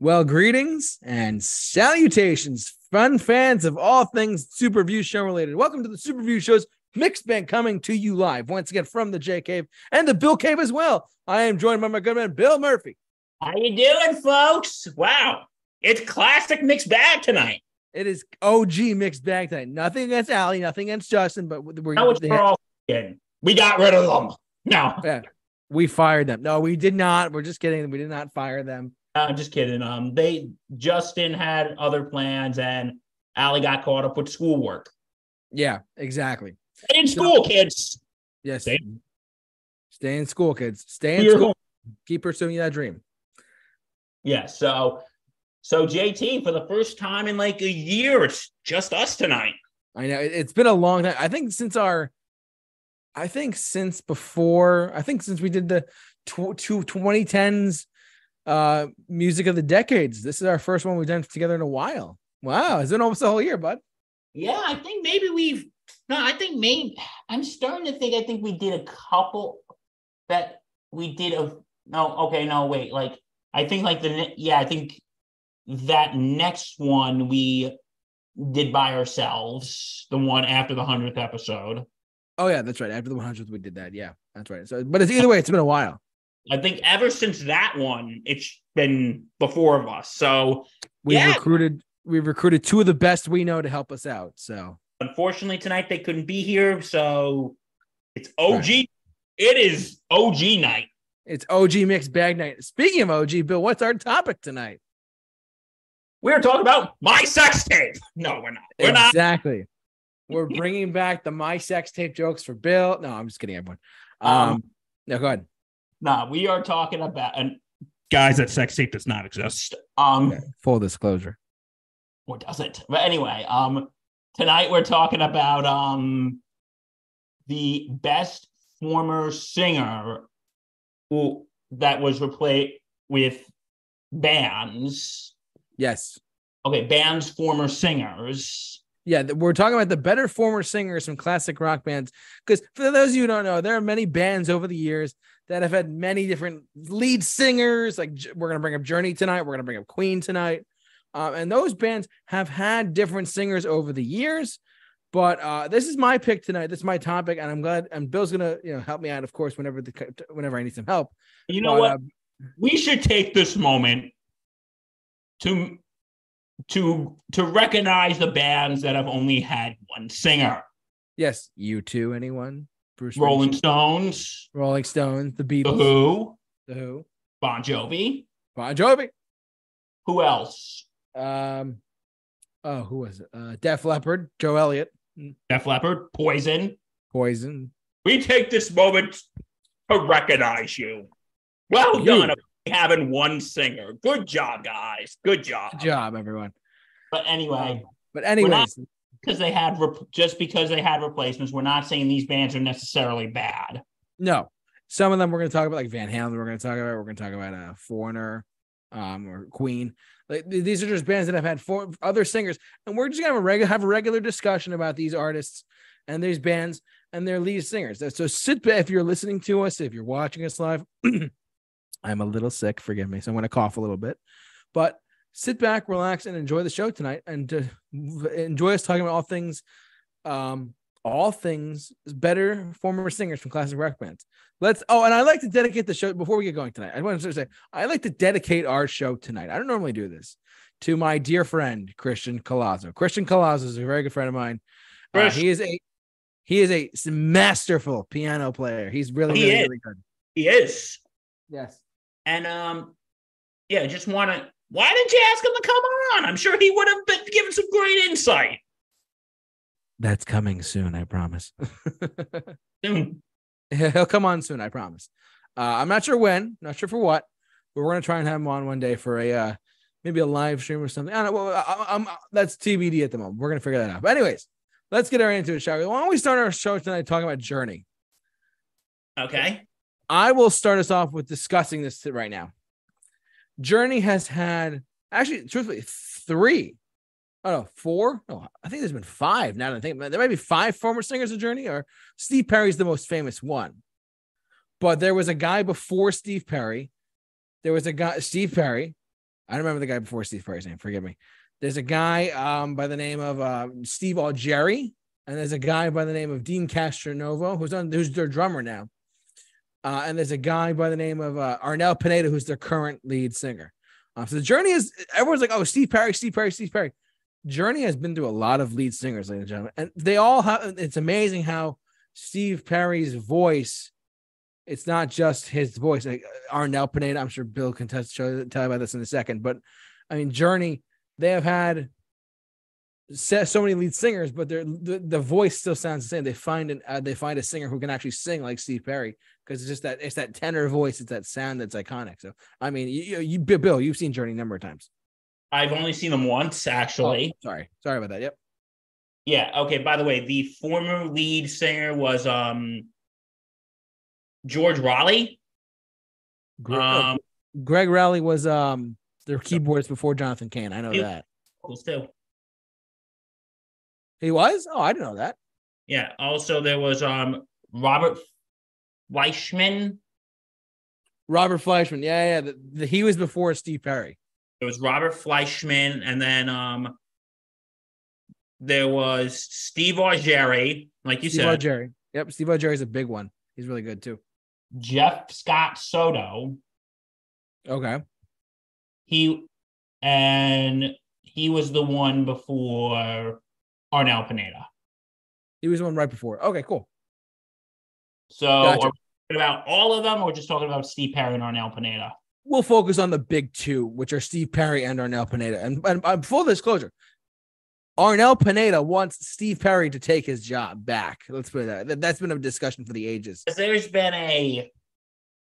Well, greetings and salutations, fun fans of all things Super Review Show related. Welcome to the Super Review Show's mixed band coming to you live once again from the J Cave and the Bill Cave as well. I am joined by my good man Bill Murphy. How you doing, folks? Wow, it's classic mixed bag tonight. It is OG mixed bag tonight. Nothing against Ali, nothing against Justin, but we're Now it's all. We got rid of them. No, yeah, we fired them. No, we did not. We're just kidding. We did not fire them. I'm just kidding. Um, they Justin had other plans, and Ali got caught up with schoolwork. Yeah, exactly. Stay in school, kids. Yes. Stay- Stay in school, kids. Stay in You're school. home. Keep pursuing that dream. Yeah. So, so JT, for the first time in like a year, it's just us tonight. I know it- it's been a long time. I think since our, I think since before, I think since we did the tw- two 2010s uh music of the decades. This is our first one we've done together in a while. Wow, it's been almost a whole year, bud. Yeah, I think maybe we've. No, I think maybe I'm starting to think. I think we did a couple that we did a. No, okay, no, wait. Like I think like the yeah, I think that next one we did by ourselves. The one after the hundredth episode. Oh yeah, that's right. After the 100th, we did that. Yeah, that's right. So, but it's either way, it's been a while. I think ever since that one, it's been the four of us. So We've Yeah. recruited. We've recruited two of the best we know to help us out. So unfortunately tonight they couldn't be here. So it's OG. It is OG night. it's OG mixed bag night. Speaking of OG, Bill, what's our topic tonight? We're talking about my sex tape. No, we're not. We're not. exactly. We're bringing back the my sex tape jokes for Bill. No, I'm just kidding, everyone. Um, Um, no, go ahead. No, we are talking about and guys that sex tape does not exist. Um, Okay, Full disclosure. or does it? But anyway, um, tonight we're talking about um the best former singer who that was replaced with bands. Yes. Okay, bands former singers. Yeah, we're talking about the better former singers from classic rock bands. Because for those of you who don't know, there are many bands over the years that have had many different lead singers. Like we're gonna bring up Journey tonight. We're gonna bring up Queen tonight. Um, and those bands have had different singers over the years. But uh, this is my pick tonight. This is my topic, and I'm glad. And Bill's gonna, you know, help me out, of course, whenever the whenever I need some help. You know But, what? uh, we should take this moment to to to recognize the bands that have only had one singer. yes, you too. Anyone? Bruce Rolling Springsteen, Stones, Rolling Stones, The Beatles, The Who, The Who, Bon Jovi. Bon Jovi. Who else? Um, oh, who was it? Uh, Def Leppard, Joe Elliott, Def Leppard, Poison. Poison. We take this moment to recognize you. Well You. done having one singer. Good job, guys. Good job. Good job, everyone. But anyway, But anyways, because they had rep- just because they had replacements, we're not saying these bands are necessarily bad. no, some of them we're going to talk about, like Van Halen. We're going to talk about. We're going to talk about uh, Foreigner, um, or Queen. Like th- these are just bands that have had four other singers, and we're just going to have a regular have a regular discussion about these artists and these bands and their lead singers. So sit back if you're listening to us, if you're watching us live. I'm a little sick, forgive me. So I'm going to cough a little bit, but sit back, relax, and enjoy the show tonight, and uh, enjoy us talking about all things, um, all things better former singers from classic rock bands. Let's. Oh, and I like to dedicate the show before we get going tonight. I want to say I like to dedicate our show tonight. I don't normally do this to my dear friend Christian Colazzo. Christian Colazzo is a very good friend of mine. Uh, he is a he is a masterful piano player. He's really He really, really good. He is. Yes. And um, yeah, just want to. Why didn't you ask him to come on? I'm sure he would have been given some great insight. That's coming soon, I promise. Soon. He'll come on soon, I promise. Uh, I'm not sure when, not sure for what, but we're gonna try and have him on one day for a uh, maybe a live stream or something. I don't know. Well, I, I'm, that's TBD at the moment. We're gonna figure that out. But anyways, let's get right into it, shall we? Why don't we start our show tonight talking about Journey? Okay. I will start us off with discussing this right now. Journey has had actually, truthfully, three. Oh no, four. No, I think there's been five. Now that I think there might be five former singers of Journey, or Steve Perry's the most famous one. But there was a guy before Steve Perry. There was a guy, Steve Perry. I don't remember the guy before Steve Perry's name. Forgive me. There's a guy um, by the name of uh, Steve Augeri, and there's a guy by the name of Deen Castronovo, who's on who's their drummer now. Uh, and there's a guy by the name of uh, Arnel Pineda, who's their current lead singer. Uh, so the journey is everyone's like, oh, Steve Perry, Steve Perry, Steve Perry. Journey has been through a lot of lead singers, ladies and gentlemen, and they all have. It's amazing how Steve Perry's voice. It's not just his voice. Like Arnel Pineda, I'm sure Bill can tell you about this in a second. But I mean, Journey, they have had so many lead singers, but they're, the, the voice still sounds the same. They find an uh, they find a singer who can actually sing like Steve Perry because it's just that it's that tenor voice, it's that sound that's iconic. So I mean, you, you Bill, you've seen Journey a number of times. I've only seen them once, actually. Oh, sorry, sorry about that. Yep. Yeah. Okay. By the way, the former lead singer was um George Rolie. Greg, um, Gregg Rolie was um their keyboards before Jonathan Cain. I know that. Still. He was? Oh, I didn't know that. Yeah. Also, there was um Robert Fleischman. Robert Fleischman. Yeah, yeah. The, the, he was before Steve Perry. It was Robert Fleischman, and then um there was Steve Augeri, like you Steve said. Augeri. Yep, Steve Augeri is a big one. He's really good too. Jeff Scott Soto. Okay. He and he was the one before Arnel Pineda. He was the one right before. Okay, cool. So gotcha. about all of them, or just talking about Steve Perry and Arnel Pineda? We'll focus on the big two, which are Steve Perry and Arnel Pineda. And, and, and full disclosure, Arnel Pineda wants Steve Perry to take his job back. Let's put it that. That's been a discussion for the ages. There's been a,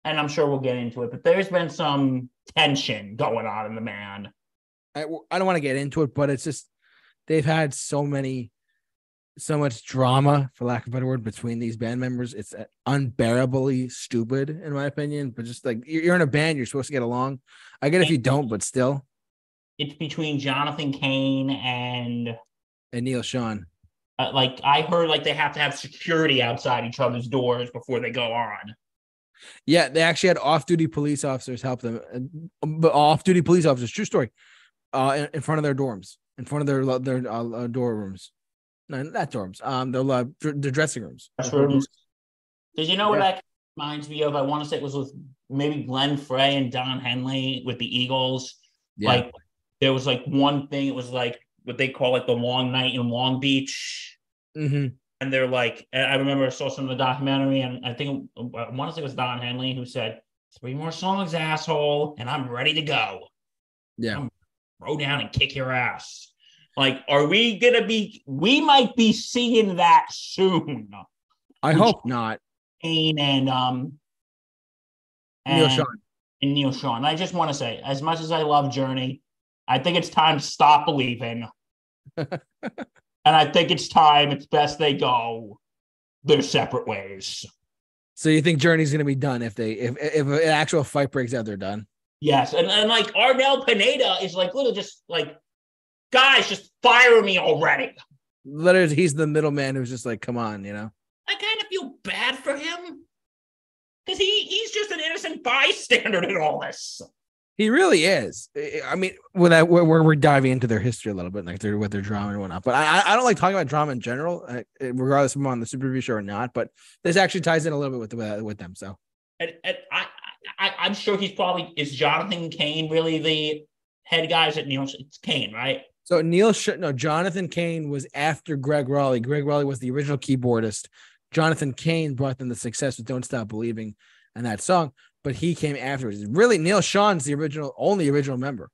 and I'm sure we'll get into it, but there's been some tension going on in the man. I, I don't want to get into it, but it's just they've had so many so much drama for lack of a better word between these band members. It's unbearably stupid in my opinion but just like you're in a band you're supposed to get along. I get if you don't but still. It's between jonathan cain and and neal schon uh, like i heard like they have to have security outside each other's doors before they go on. Yeah they actually had off-duty police officers help them. But off-duty police officers true story uh in, in front of their dorms in front of their their uh, door rooms. No, not dorms. Um, their uh, their dressing rooms. rooms. Did you know what that reminds me of? I want to say it was with maybe Glenn Frey and Don Henley with the Eagles. Yeah. Like there was like one thing. It was like what they call it the long night in Long Beach. Mm-hmm. And they're like, I remember I saw some of the documentary, and I think I want to say it was Don Henley who said, "Three more songs, asshole, and I'm ready to go." Yeah. I'm throw down and kick your ass. Like, are we gonna be? We might be seeing that soon. I hope not. Cain and um, and, Neal Schon and Neal Schon. I just want to say, as much as I love Journey, I think it's time to stop believing. and I think it's time. It's best they go their separate ways. So you think Journey's going to be done if they if if an actual fight breaks out, they're done? Yes, and, and like Arnel Pineda is like little just like guys, just fire me already. Literally, he's the middleman who's just like, come on, you know. I kind of feel bad for him because he he's just an innocent bystander in all this. He really is. I mean, when I, we're, we're diving into their history a little bit, like their with their drama and whatnot. But I I don't like talking about drama in general, uh, eh, regardless if I'm on the Super Review show or not. But this actually ties in a little bit with uh, with them. So, and, and I I, am sure he's probably is Jonathan Cain really the head guys at Neal? It's Cain, right? So Neal, no, Jonathan Cain was after Gregg Rolie. Gregg Rolie was the original keyboardist. Jonathan Cain brought them the success with "Don't Stop Believing" and that song, but he came afterwards. Really, Neal Schon's the original, only original member.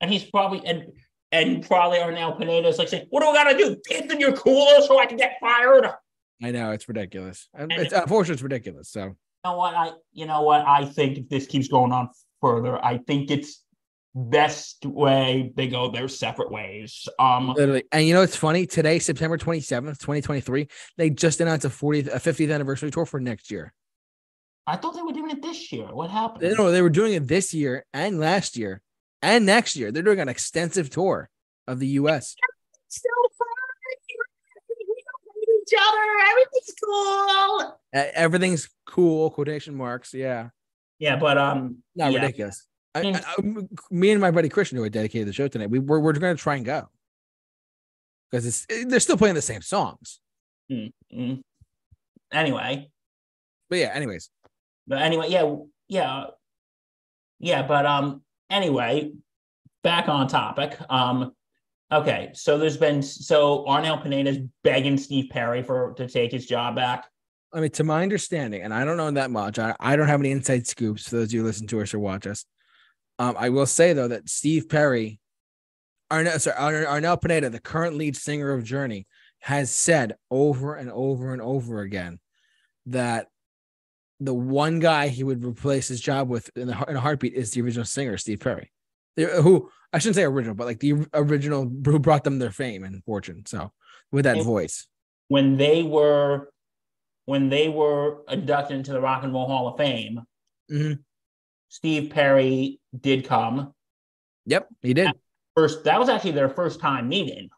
And he's probably and and probably Arnel Pineda is like saying, "What do I got to do? Get in your cooler so I can get fired." I know it's ridiculous. It's unfortunately it's ridiculous. So know what I you know what I think if this keeps going on further, I think it's best way they go their separate ways. Um literally. And you know it's funny? Today, September 27th, 2023, they just announced a 40th a 50th anniversary tour for next year. I thought they were doing it this year. What happened? They, no, they were doing it this year and last year and next year. They're doing an extensive tour of the US. So fun each other. Everything's cool. Everything's cool. Quotation marks. Yeah. Yeah, but um, not yeah. ridiculous. I, I, I- me and my buddy Christian, who I dedicated the show tonight, we we're, we're going to try and go because it's they're still playing the same songs. Mm. Anyway, But yeah, anyways, but anyway, yeah, yeah, yeah. But um, anyway, back on topic. Um, okay, so there's been so Arnel Pineda's begging Steve Perry for to take his job back. I mean, to my understanding, and I don't know that much. I, I don't have any inside scoops for those of you listen to us or watch us. Um, I will say though that Steve Perry, Arnel, sorry, Ar- Arnel Pineda, the current lead singer of Journey, has said over and over and over again that the one guy he would replace his job with in, the, in a heartbeat is the original singer, Steve Perry, who I shouldn't say original, but like the original who brought them their fame and fortune. So with that And- voice, when they were when they were inducted into the Rock and Roll Hall of Fame, Mhm. Steve Perry did come. yep, he did. First, that was actually their first time meeting.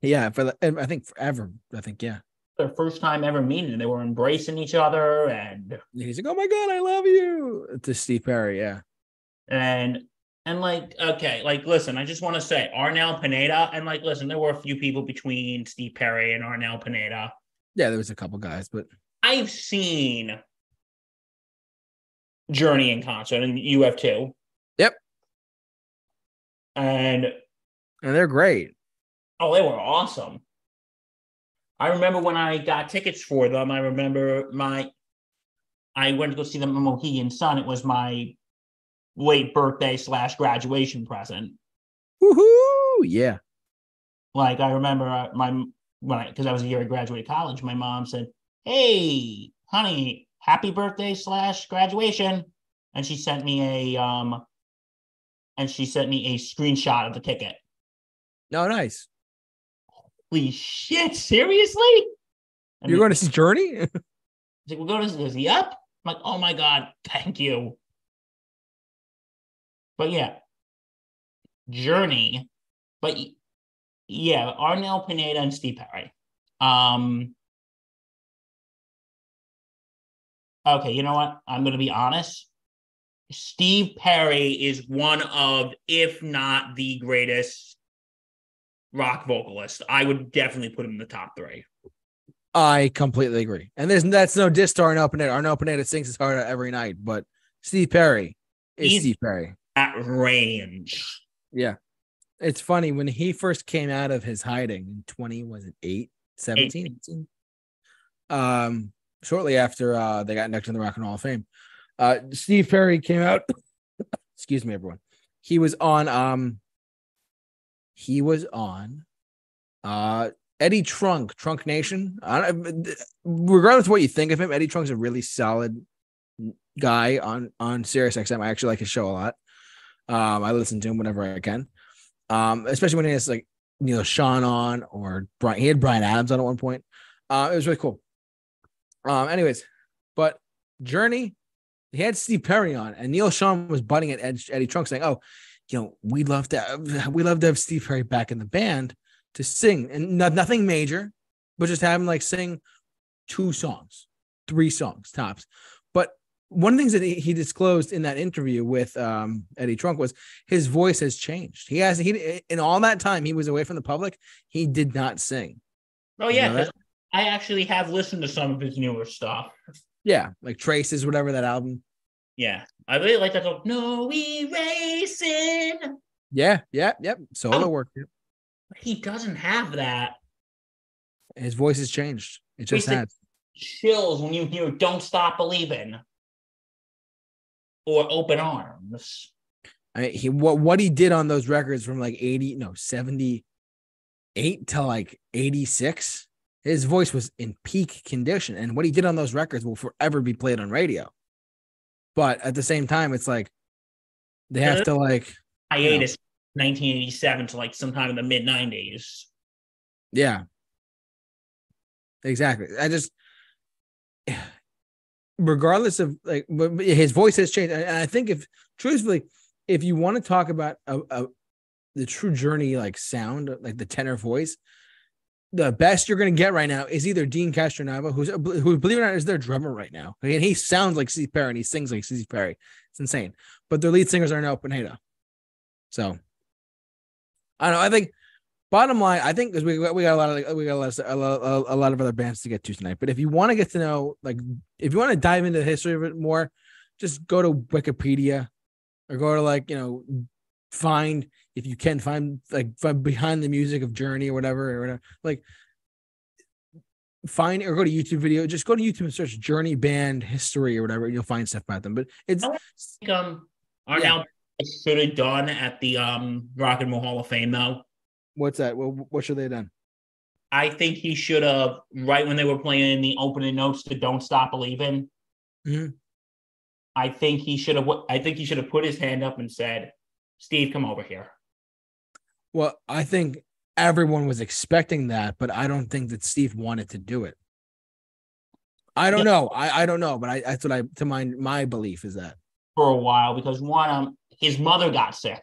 Yeah, for the, I think forever. I think yeah. Their first time ever meeting. And they were embracing each other and He's like, "Oh my god, I love you." To Steve Perry, yeah. and and like okay, like listen, I just want to say Arnel Pineda and like listen, there were a few people between Steve Perry and Arnel Pineda. Yeah, there was a couple guys, but I've seen Journey in concert, and you have too. Yep. And and they're great. oh, they were awesome. I remember when I got tickets for them. I remember my, I went to go see them in Mohegan Sun. It was my late birthday slash graduation present. Woohoo! Yeah. Like I remember uh, my when I because I was a year I graduated college. My mom said, "Hey, honey, happy birthday slash graduation," and she sent me a um, and she sent me a screenshot of the ticket. No, nice. Holy shit! Seriously? And You're going to see Journey? Like, we'll go to is he up? I'm like, oh my god, thank you. But yeah, Journey, but yeah, Arnel Pineda and Steve Perry. Um, okay, you know what? I'm gonna be honest. Steve Perry is one of, if not the greatest rock vocalist. I would definitely put him in the top three. I completely agree. And there's that's no diss to Arnel Pineda. Arnel Pineda sings his heart out every night, but Steve Perry is He's- Steve Perry. At range. Yeah. It's funny when he first came out of his hiding in 20, was it 8, 17, 18? Um, shortly after uh they got inducted in the Rock and Roll Hall of Fame. Uh Steve Perry came out. excuse me, everyone. He was on um he was on uh Eddie Trunk, Trunk Nation. I don't, regardless of what you think of him, Eddie Trunk's a really solid guy on on Sirius XM. I actually like his show a lot. Um, I listen to him whenever I can. Um, especially when he has like Neal Schon on or Brian. He had Bryan Adams on at one point. Uh, it was really cool. Um, anyways, but Journey, he had Steve Perry on, and Neal Schon was butting at Ed, Eddie Trunk, saying, "Oh, you know, we'd love to, we love to have Steve Perry back in the band to sing, and no, nothing major, but just have him like sing two songs, three songs tops." One of the things that he, disclosed in that interview with um, Eddie Trunk was his voice has changed. He has he in all that time he was away from the public, he did not sing. Oh You yeah, know I actually have listened to some of his newer stuff. Yeah, like Traces, whatever that album. Yeah, I really like that song. No erasing. Yeah, yeah, yep. Solo Oh. work. Yep. He doesn't have that. His voice has changed. It just has. Chills when you hear "Don't Stop Believing" or "Open Arms." I he what what he did on those records from like 80, no, 78 to like 86. His voice was in peak condition. And what he did on those records will forever be played on radio. But at the same time, it's like they have to like, Hiatus, 1987 to like sometime in the mid 90s. yeah. Exactly. I just regardless of like his voice has changed. And I think if truthfully, if you want to talk about a, a the true journey like sound, like the tenor voice, the best you're gonna get right now is either Deen Castronovo, who's who believe it or not is their drummer right now. And he sounds like Steve Perry and he sings like Steve Perry. It's insane. But their lead singers are Arnel Pineda. So I don't know. I think bottom line, I think because we we got a lot of we got a lot of, a lot, a lot of other bands to get to tonight. But if you want to get to know, like, if you want to dive into the history of it more, just go to Wikipedia or go to like you know find if you can find like find behind the music of Journey or whatever or whatever. Like find or go to YouTube video. Just go to YouTube and search Journey band history or whatever. And you'll find stuff about them. But it's um Arnel yeah. should have done at the um Rock and Roll Hall of Fame though. What's that? What, what should they have done? I think he should have right when they were playing the opening notes to "Don't Stop Believing." Mm-hmm. I think he should have. I think he should have put his hand up and said, "Steve, come over here." Well, I think everyone was expecting that, but I don't think that Steve wanted to do it. I don't know. I, I don't know, but I that's what I to my my belief is that for a while because one um his mother got sick.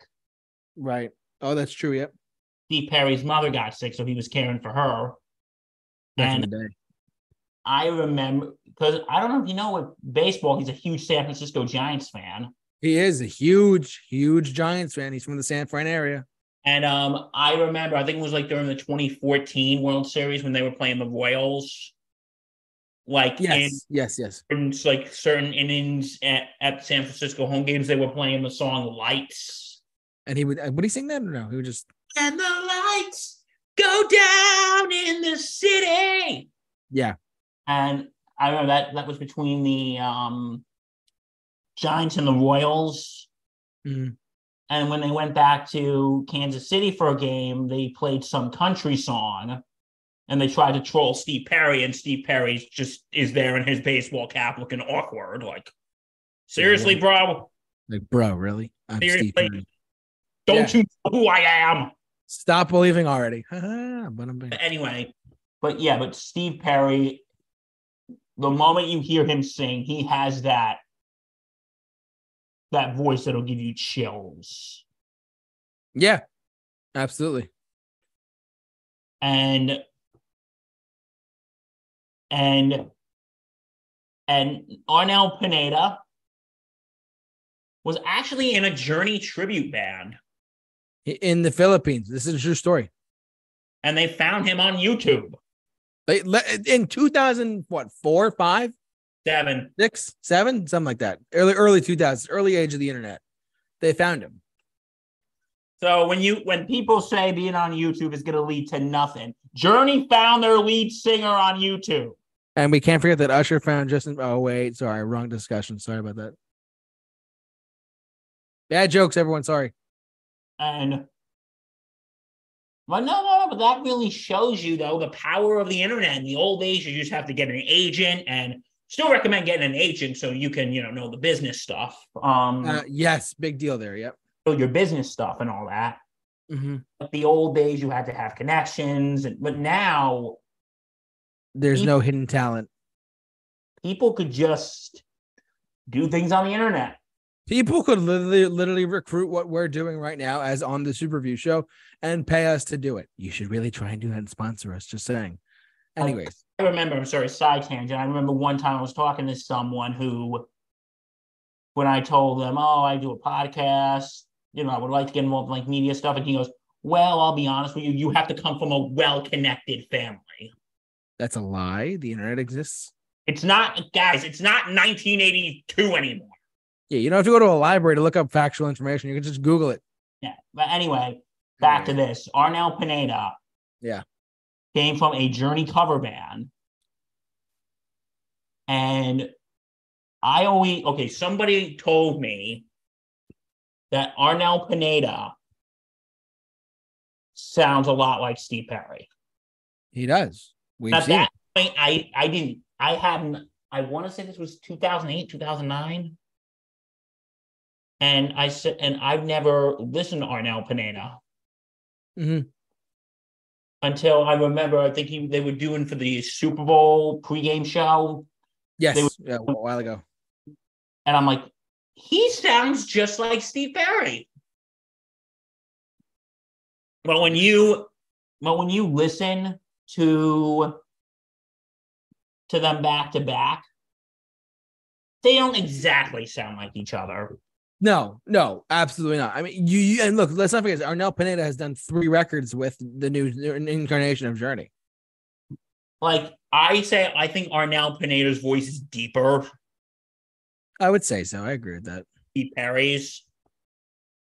Right. Oh, that's true. Yep. Steve Perry's mother got sick, so he was caring for her. Back and I remember because I don't know if you know with baseball, he's a huge San Francisco Giants fan. He is a huge, huge Giants fan. He's from the San Fran area. And um, I remember, I think it was like during the 2014 World Series when they were playing the Royals. Like yes, in, yes, yes. In, like certain innings at, at San Francisco home games, they were playing the song "Lights." And he would would he sing that or no? He would just and the lights go down in the city. Yeah, and I remember that that was between the um, Giants and the Royals. Mm-hmm. And when they went back to Kansas City for a game, they played some country song and they tried to troll Steve Perry, and Steve Perry just is there in his baseball cap looking awkward. Like, seriously, bro? Like, bro, really? I'm seriously? Don't yeah. you know who I am? Stop believing already. but anyway, but yeah, but Steve Perry, the moment you hear him sing, he has that that voice that'll give you chills. Yeah, absolutely. And and and Arnel Pineda was actually in a Journey tribute band in the Philippines. This is a true story. And they found him on YouTube. They in 2000 what four five? Seven. Six seven? Something like that. Early early 2000s early age of the internet. They found him. So when you when people say being on youtube is going to lead to nothing journey found their lead singer on youtube. And we can't forget that usher found justin oh wait sorry wrong discussion. Sorry about that. Bad jokes everyone sorry and but no, no, no, but that really shows you though the power of the internet. In the old days, you just have to get an agent and still recommend getting an agent so you can you know know the business stuff. Um uh, yes big deal there yep. so your business stuff and all that. Mm-hmm. but the old days you had to have connections and but now there's people, no hidden talent. people could just do things on the internet people could literally literally recruit what we're doing right now as on the superview show and pay us to do it you should really try and do that and sponsor us just saying anyways I remember, I'm sorry, side tangent. I remember one time I was talking to someone who, when I told them, oh, I do a podcast, you know, I would like to get involved in like media stuff. And he goes, well, I'll be honest with you, you have to come from a well connected family. That's a lie. The internet exists. It's not, guys, it's not 1982 anymore. Yeah, you don't have to go to a library to look up factual information. You can just Google it. Yeah. But anyway, back to this Arnel Pineda. Yeah came from a Journey cover band. And I always, okay, somebody told me that Arnel Pineda sounds a lot like Steve Perry. He does. We've At that point, I, I didn't, I hadn't, I want to say this was 2008, 2009. And I said, and I've never listened to Arnel Pineda. Mm-hmm until I remember, I think he, they were doing for the Super Bowl pregame show. Yes, were, yeah, a while ago. And I'm like, he sounds just like Steve Perry. But when you, but when you listen to to them back to back, they don't exactly sound like each other. No, no, absolutely not. I mean, you, you and look, let's not forget, Arnel Pineda has done three records with the new incarnation of Journey. Like I say, I think Arnel Pineda's voice is deeper. I would say so. I agree with that. Steve Perry's.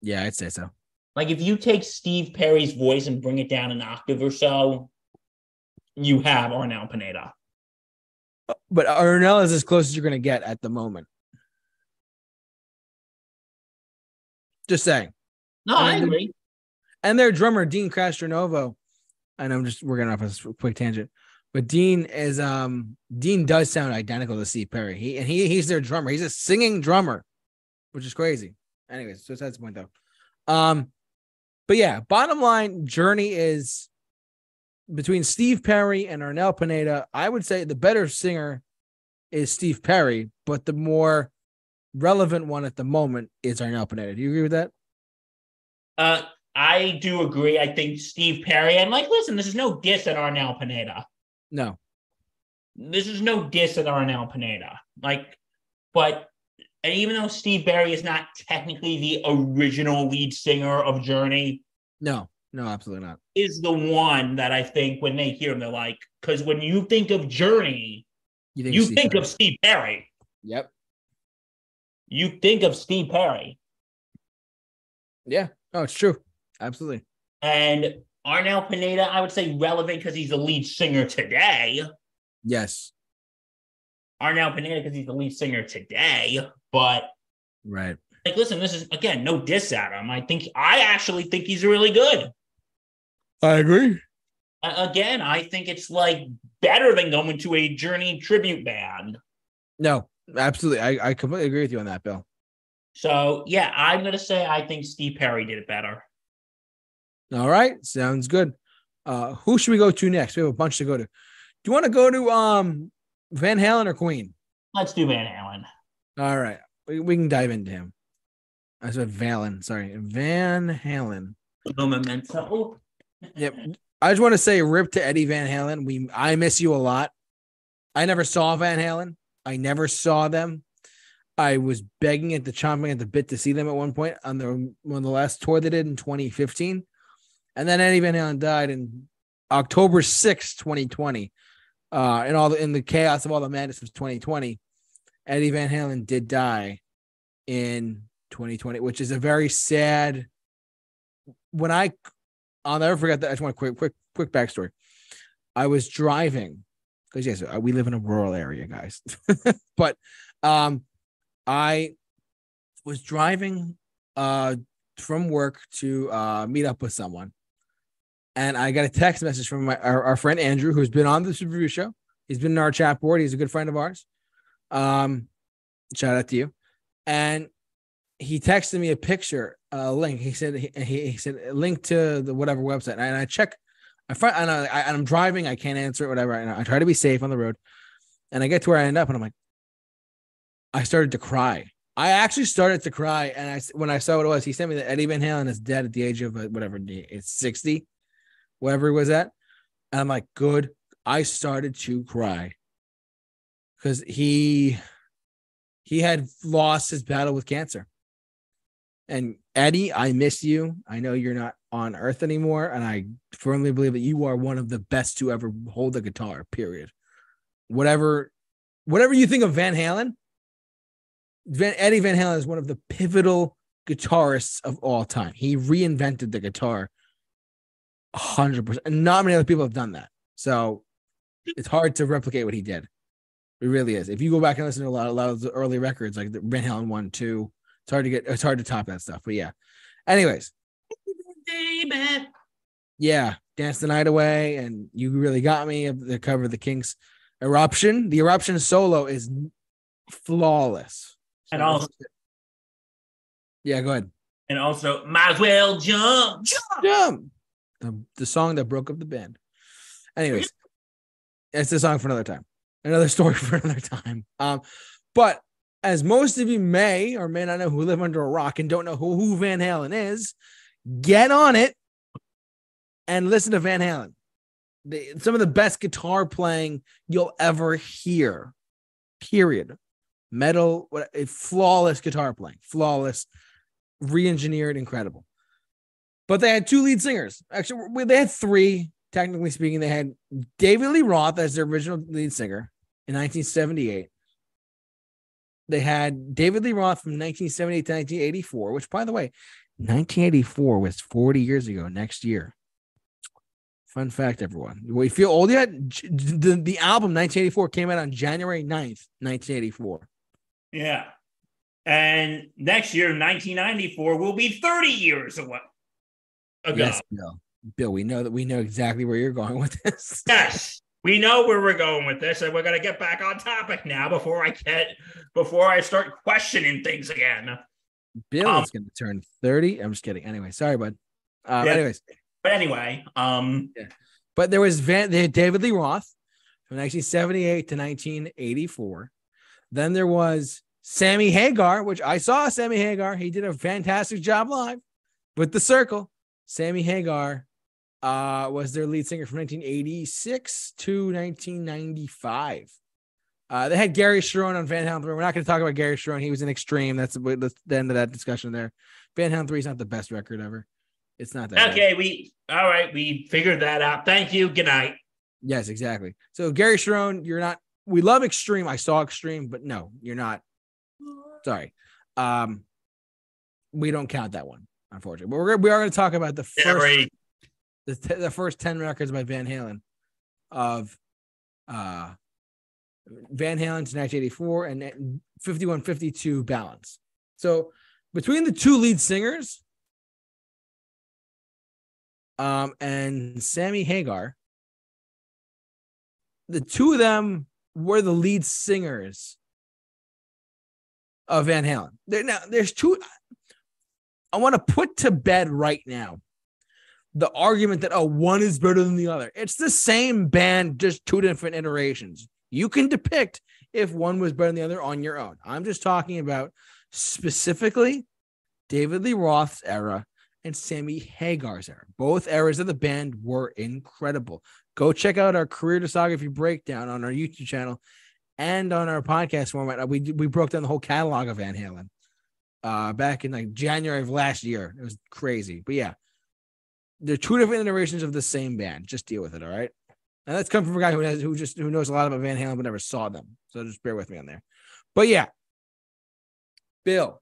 Yeah, I'd say so. Like if you take Steve Perry's voice and bring it down an octave or so, you have Arnel Pineda. But Arnel is as close as you're going to get at the moment. Just saying. No, I, I agree. And their drummer Deen Castronovo, and I'm just we're gonna off a quick tangent, but Deen is um Deen does sound identical to Steve Perry. He and he he's their drummer. He's a singing drummer, which is crazy. Anyways, so that's the point though. Um, but yeah, bottom line, Journey is between Steve Perry and Arnel Pineda. I would say the better singer is Steve Perry, but the more relevant one at the moment is Arnel Pineda. Do you agree with that? Uh, I do agree. I think Steve Perry. I'm like, listen, this is no diss at Arnel Pineda. No, this is no diss at Arnel Pineda. Like, but and even though Steve Perry is not technically the original lead singer of Journey, no, no, absolutely not, is the one that I think when they hear him, they're like, because when you think of Journey, you think, you think of Steve Perry. Yep you think of Steve Perry. Yeah, Oh, it's true. Absolutely. And Arnel Pineda, I would say relevant because he's the lead singer today. Yes. Arnel Pineda because he's the lead singer today, but right. Like, listen, this is again no diss at him. I think I actually think he's really good. I agree. Uh, again, I think it's like better than going to a Journey tribute band. No, Absolutely. I, I completely agree with you on that, Bill. So yeah, I'm gonna say I think Steve Perry did it better. All right, sounds good. Uh who should we go to next? We have a bunch to go to. Do you want to go to um Van Halen or Queen? Let's do Van Halen. All right. We, we can dive into him. I said Valen, sorry. Van Halen. No memento. Yep. I just want to say rip to Eddie Van Halen. We I miss you a lot. I never saw Van Halen. I never saw them. I was begging at the chomping at the bit to see them at one point on the on the last tour they did in 2015. And then Eddie Van Halen died in October 6, 2020. Uh, and all the in the chaos of all the madness of 2020, Eddie Van Halen did die in 2020, which is a very sad. When I, I'll never forget that. I just want a quick, quick, quick backstory. I was driving because yes, uh, we live in a rural area, guys. but um, I was driving uh from work to uh meet up with someone, and I got a text message from my our, our friend Andrew, who's been on the Super Review show. He's been in our chat board. He's a good friend of ours. Um, shout out to you. And he texted me a picture, a link. He said he, he said link to the whatever website, and I check I find and, I, am driving, I can't answer it, whatever. And I try to be safe on the road. And I get to where I end up, and I'm like, I started to cry. I actually started to cry, and I when I saw what it was, he sent me that Eddie Van Halen is dead at the age of uh, whatever it's 60, whatever he was at. And I'm like, good. I started to cry because he he had lost his battle with cancer. And Eddie, I miss you. I know you're not on earth anymore. And I firmly believe that you are one of the best to ever hold a guitar, period. Whatever, whatever you think of Van Halen, Van, Eddie Van Halen is one of the pivotal guitarists of all time. He reinvented the guitar 100%. And not many other people have done that. So it's hard to replicate what he did. It really is. If you go back and listen to a lot, a lot of the early records, like the Van Halen one, two, it's hard to get. It's hard to top that stuff. But yeah. Anyways. Baby. Yeah, dance the night away, and you really got me. The cover of the Kinks eruption. The eruption solo is flawless. So and also, yeah, go ahead. And also, might as well jump, jump, jump. The, the song that broke up the band. Anyways, it's a song for another time. Another story for another time. Um, but as most of you may or may not know who live under a rock and don't know who, who Van Halen is, get on it and listen to Van Halen. The, some of the best guitar playing you'll ever hear. Period. metal, what a flawless guitar playing, flawless, re-engineered, incredible. But they had two lead singers. Actually, they had three, technically speaking. They had David Lee Roth as their original lead singer in 1978. They had David Lee Roth from 1978 to 1984, which, by the way, 1984 was 40 years ago next year. Fun fact, everyone. We feel old yet? The, the album 1984 came out on January 9th, 1984. Yeah. And next year, 1994, will be 30 years away. Ago. Yes, Bill. Bill, we know that we know exactly where you're going with this. Yes, we know where we're going with this, and we're gonna get back on topic now before I get before I start questioning things again. Bill um, is gonna turn 30. I'm just kidding. Anyway, sorry, bud. Uh, yeah. anyways. But anyway, um yeah. but there was Van they had David Lee Roth from 1978 to 1984. Then there was Sammy Hagar, which I saw Sammy Hagar. He did a fantastic job live with the circle. Sammy Hagar uh, was their lead singer from 1986 to 1995. Uh, they had Gary Cherone on Van Halen 3. We're not going to talk about Gary Cherone. He was an extreme. That's the, the end of that discussion there. Van Halen 3 is not the best record ever. It's not that. Okay, bad. we all right. We figured that out. Thank you. Good night. Yes, exactly. So Gary Cherone, you're not. We love extreme. I saw extreme, but no, you're not. Sorry. Um, we don't count that one unfortunately. But we're we are going to talk about the first yeah, right. the, the first ten records by Van Halen of uh Van Halen to 1984 and 51 52 balance. So between the two lead singers um and Sammy Hagar the two of them were the lead singers of Van Halen. There now there's two I want to put to bed right now the argument that oh one is better than the other. It's the same band, just two different iterations. You can depict if one was better than the other on your own. I'm just talking about specifically David Lee Roth's era and Sammy Hagar's era. Both eras of the band were incredible. Go check out our career discography breakdown on our YouTube channel and on our podcast format. We we broke down the whole catalog of Van Halen uh, back in like January of last year. It was crazy. But yeah, they're two different iterations of the same band. Just deal with it. All right. And that's come from a guy who has who just who knows a lot about Van Halen but never saw them. So just bear with me on there. But yeah. Bill.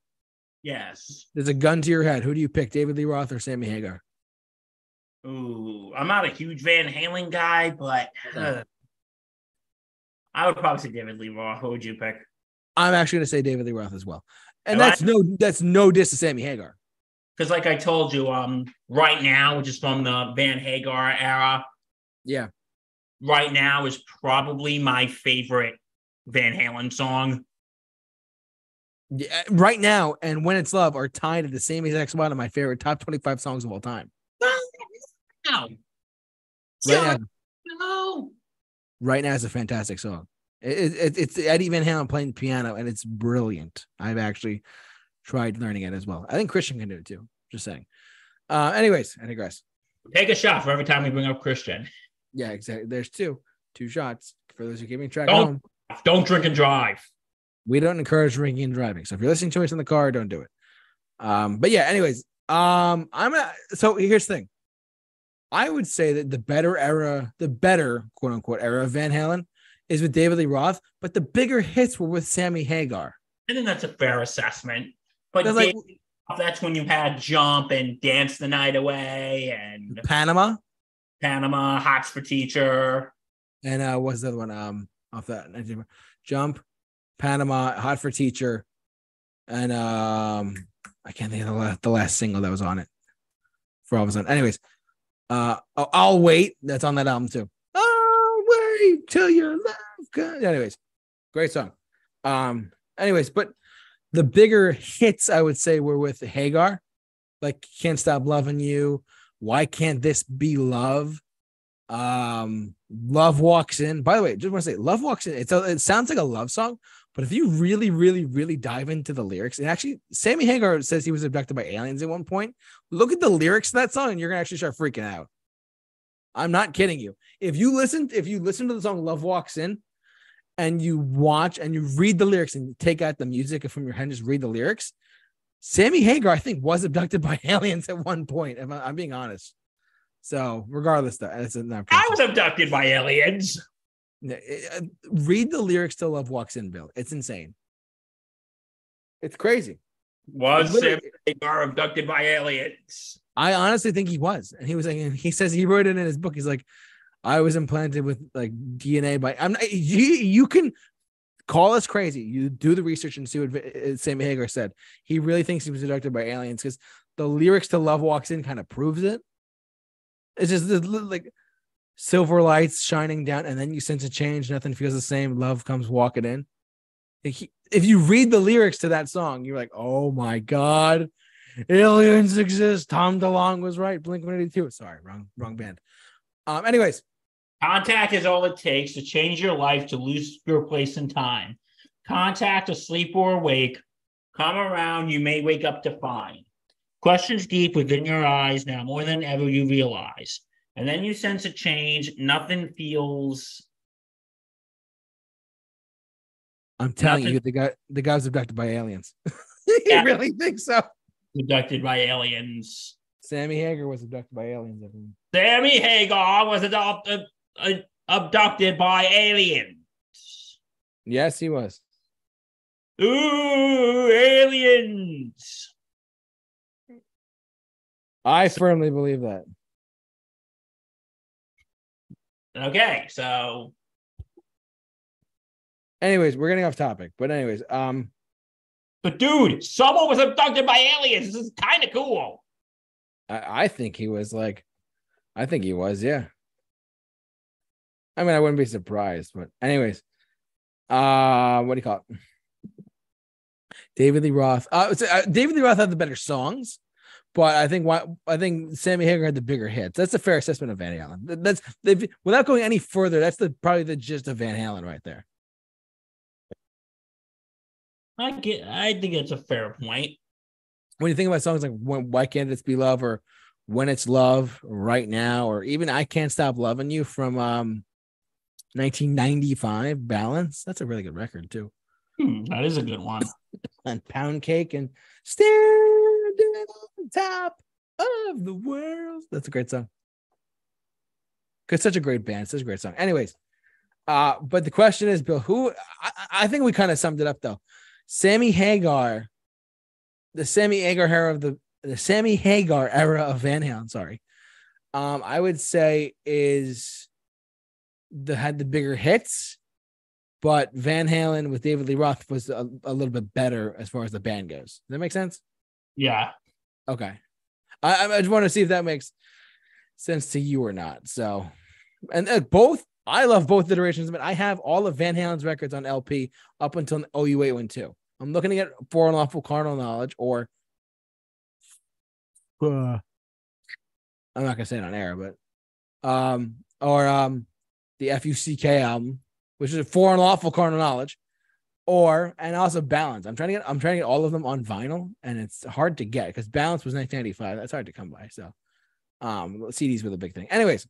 Yes. There's a gun to your head. Who do you pick? David Lee Roth or Sammy Hagar? Ooh, I'm not a huge Van Halen guy, but uh, I would probably say David Lee Roth. Who would you pick? I'm actually going to say David Lee Roth as well. And that's I, no that's no diss to Sammy Hagar. Because like I told you, um, right now, which is from the Van Hagar era. Yeah. Right now is probably my favorite Van Halen song. Yeah, right now and When It's Love are tied at the same exact spot of my favorite top 25 songs of all time. No. Right now, no. Right now is a fantastic song. It, it, it's Eddie Van Halen playing piano, and it's brilliant. I've actually tried learning it as well. I think Christian can do it too. Just saying. Uh, anyways, I digress. Take a shot for every time we bring up Christian. Yeah, exactly. There's two, two shots for those who keeping track. Don't home. don't drink and drive. We don't encourage drinking and driving. So if you're listening to us in the car, don't do it. Um, but yeah, anyways, um, I'm a, so here's the thing. I would say that the better era, the better quote unquote era of Van Halen is with David Lee Roth, but the bigger hits were with Sammy Hagar. I think that's a fair assessment. But like, that's when you had Jump and Dance the Night Away and Panama. Panama, Hots for Teacher. And uh what's the other one? Um off that Jump, Panama, Hot for Teacher, and um I can't think of the last, the last single that was on it. For all of a sudden. Anyways, uh oh, I'll wait. That's on that album too. I'll wait till your love good. Anyways, great song. Um, anyways, but the bigger hits I would say were with Hagar, like Can't Stop Loving You. Why can't this be love? Um, Love Walks In. By the way, just want to say Love Walks In. It's a, it sounds like a love song, but if you really, really, really dive into the lyrics, and actually Sammy Hagar says he was abducted by aliens at one point. Look at the lyrics to that song, and you're gonna actually start freaking out. I'm not kidding you. If you listen, if you listen to the song Love Walks In, and you watch and you read the lyrics and take out the music from your head and just read the lyrics, Sammy Hagar, I think, was abducted by aliens at one point. If I, am being honest. So, regardless, though, it's not. I was abducted by aliens. Uh, read the lyrics to "Love Walks In," Bill. It's insane. It's crazy. Was Sammy Hagar abducted by aliens? I honestly think he was, and he was like, he says he wrote it in his book. He's like, I was implanted with like DNA by. I'm not, you, you can call us crazy. You do the research and see what Sam Sammy Hagar said. He really thinks he was abducted by aliens because the lyrics to Love Walks In kind of proves it. It's just like silver lights shining down, and then you sense a change. Nothing feels the same. Love comes walking in. If you read the lyrics to that song, you're like, oh my God, aliens exist. Tom DeLonge was right. Blink 182. Sorry, wrong, wrong band. Um, anyways, Contact is all it takes to change your life to lose your place in time. Contact, asleep or awake, come around, you may wake up to find. Questions deep within your eyes now more than ever you realize. And then you sense a change. Nothing feels. I'm telling nothing... you, the guy the guy was abducted by aliens. you yeah. really think so? Abducted by aliens. Sammy Hagar was abducted by aliens. Everyone. Sammy Hagar was adopted uh, abducted by aliens. Yes, he was. Ooh, aliens. I firmly believe that. Okay, so anyways, we're getting off topic. But anyways, um But dude, someone was abducted by aliens. This is kind of cool. I, I think he was like I think he was, yeah. I mean, I wouldn't be surprised, but anyways, uh, what do you call it? David Lee Roth. Uh, uh, David Lee Roth had the better songs, but I think why I think Sammy Hagar had the bigger hits. That's a fair assessment of Van Halen. That's without going any further. That's the probably the gist of Van Halen right there. I get. I think it's a fair point. When you think about songs like "Why Can't It Be Love" or "When It's Love," "Right Now," or even "I Can't Stop Loving You" from um 1995 balance? That's a really good record too. Hmm, that is a good one. And pound cake and standing on top of the world. That's a great song. Because such a great band such a great song. Anyways uh but the question is bill who i, I think we kind of summed it up though. Sammy hagar the sammy hagar era of the the sammy hagar era of van halen sorry um i would say is the had the bigger hits, but Van Halen with David Lee Roth was a, a little bit better as far as the band goes. Does that make sense? Yeah. Okay. I, I just want to see if that makes sense to you or not. So, and uh, both, I love both iterations, but I have all of Van Halen's records on LP up until OU812. I'm looking at For Unlawful Carnal Knowledge or uh, I'm not gonna say it on air, but um or um the FUCK album, which is a For Unlawful Carnal Knowledge, or and also Balance. I'm trying to get I'm trying to get all of them on vinyl, and it's hard to get because Balance was 1995. That's hard to come by. So, um, CDs were the big thing. Anyways,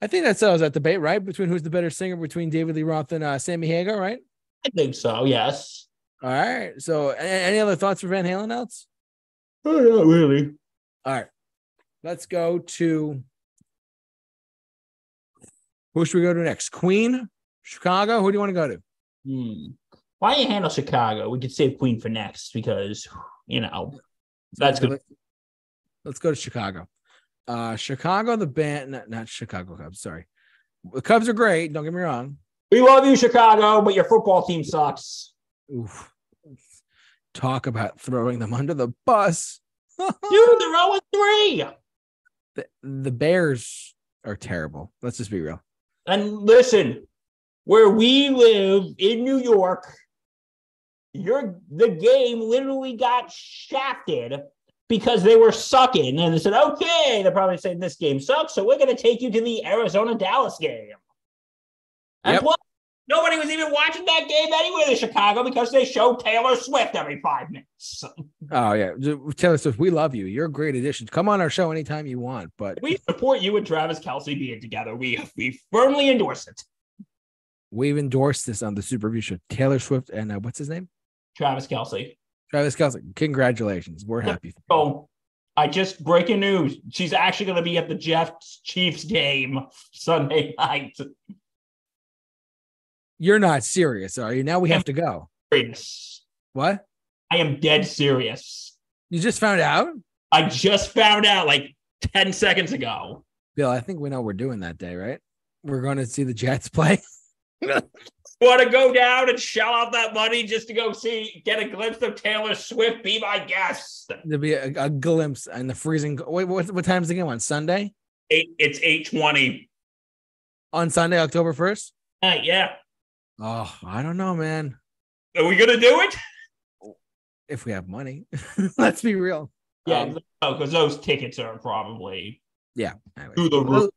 I think that settles that debate, right? Between who's the better singer between David Lee Roth and uh, Sammy Hagar, right? I think so. Yes. All right. So, any other thoughts for Van Halen else? Oh, not really. All right. Let's go to who should we go to next? Queen, Chicago. Who do you want to go to? Hmm. Why don't you handle Chicago? We could save Queen for next because you know that's good. Let's go to Chicago. Uh, Chicago, the band, not, not Chicago Cubs. Sorry, the Cubs are great. Don't get me wrong. We love you, Chicago, but your football team sucks. Oof. Talk about throwing them under the bus. Dude, they're 0 3. The, the Bears are terrible. Let's just be real. And listen, where we live in New York, the game literally got shafted because they were sucking. And they said, okay, they're probably saying this game sucks. So we're going to take you to the Arizona Dallas game. And yep. plus, nobody was even watching that game anywhere in Chicago because they show Taylor Swift every five minutes. Oh, yeah. Taylor Swift, we love you. You're a great addition. Come on our show anytime you want. But we support you and Travis Kelce being together. We, we firmly endorse it. We've endorsed this on the Super Review show. Taylor Swift and uh, what's his name? Travis Kelce. Travis Kelce. Congratulations. We're happy. So I just breaking news. She's actually going to be at the Jets Chiefs game Sunday night. You're not serious, are you? Now we have to go. Serious. What? I am dead serious. You just found out? I just found out like 10 seconds ago. Bill, I think we know we're doing that day, right? We're going to see the Jets play. Want to go down and shell out that money just to go see, get a glimpse of Taylor Swift? Be my guest. There'll be a, a glimpse in the freezing. Wait, what, what time's the game on Sunday? Eight, it's 820. On Sunday, October 1st? Uh, yeah. Oh, I don't know, man. Are we going to do it? If we have money, let's be real. Yeah, Um, because those tickets are probably yeah. Through the roof.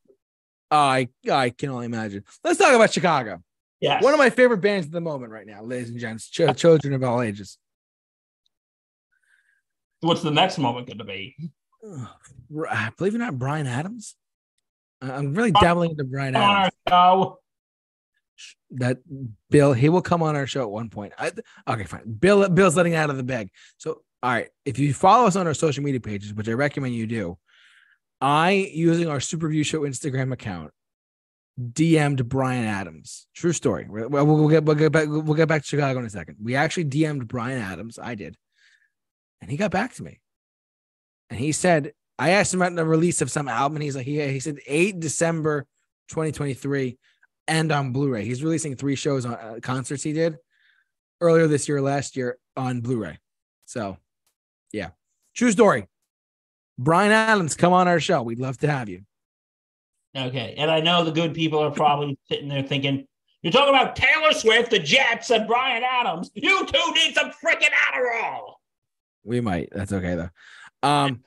I I can only imagine. Let's talk about Chicago. Yes. One of my favorite bands at the moment right now, ladies and gents, ch- children of all ages. What's the next moment going to be? I believe it or not, Bryan Adams. I'm really dabbling into Bryan Adams. our show. That Bill, he will come on our show at one point. I, okay, fine. Bill, Bill's letting out of the bag. So, all right, if you follow us on our social media pages, which I recommend you do, I using our Super View Show Instagram account DM'd Bryan Adams. True story. We'll, we'll, get we'll get back we'll get back to Chicago in a second. We actually DM'd Bryan Adams. I did, and he got back to me, and he said I asked him about the release of some album, and he's like, he, he said 8 December 2023 and on Blu-ray. He's releasing three shows on uh, concerts he did earlier this year, last year on Blu-ray. So, yeah, true story. Bryan Adams, come on our show. We'd love to have you. Okay. And I know the good people are probably sitting there thinking, you're talking about Taylor Swift, the Jets, and Brian Adams. You two need some freaking Adderall. We might. That's okay though. Um,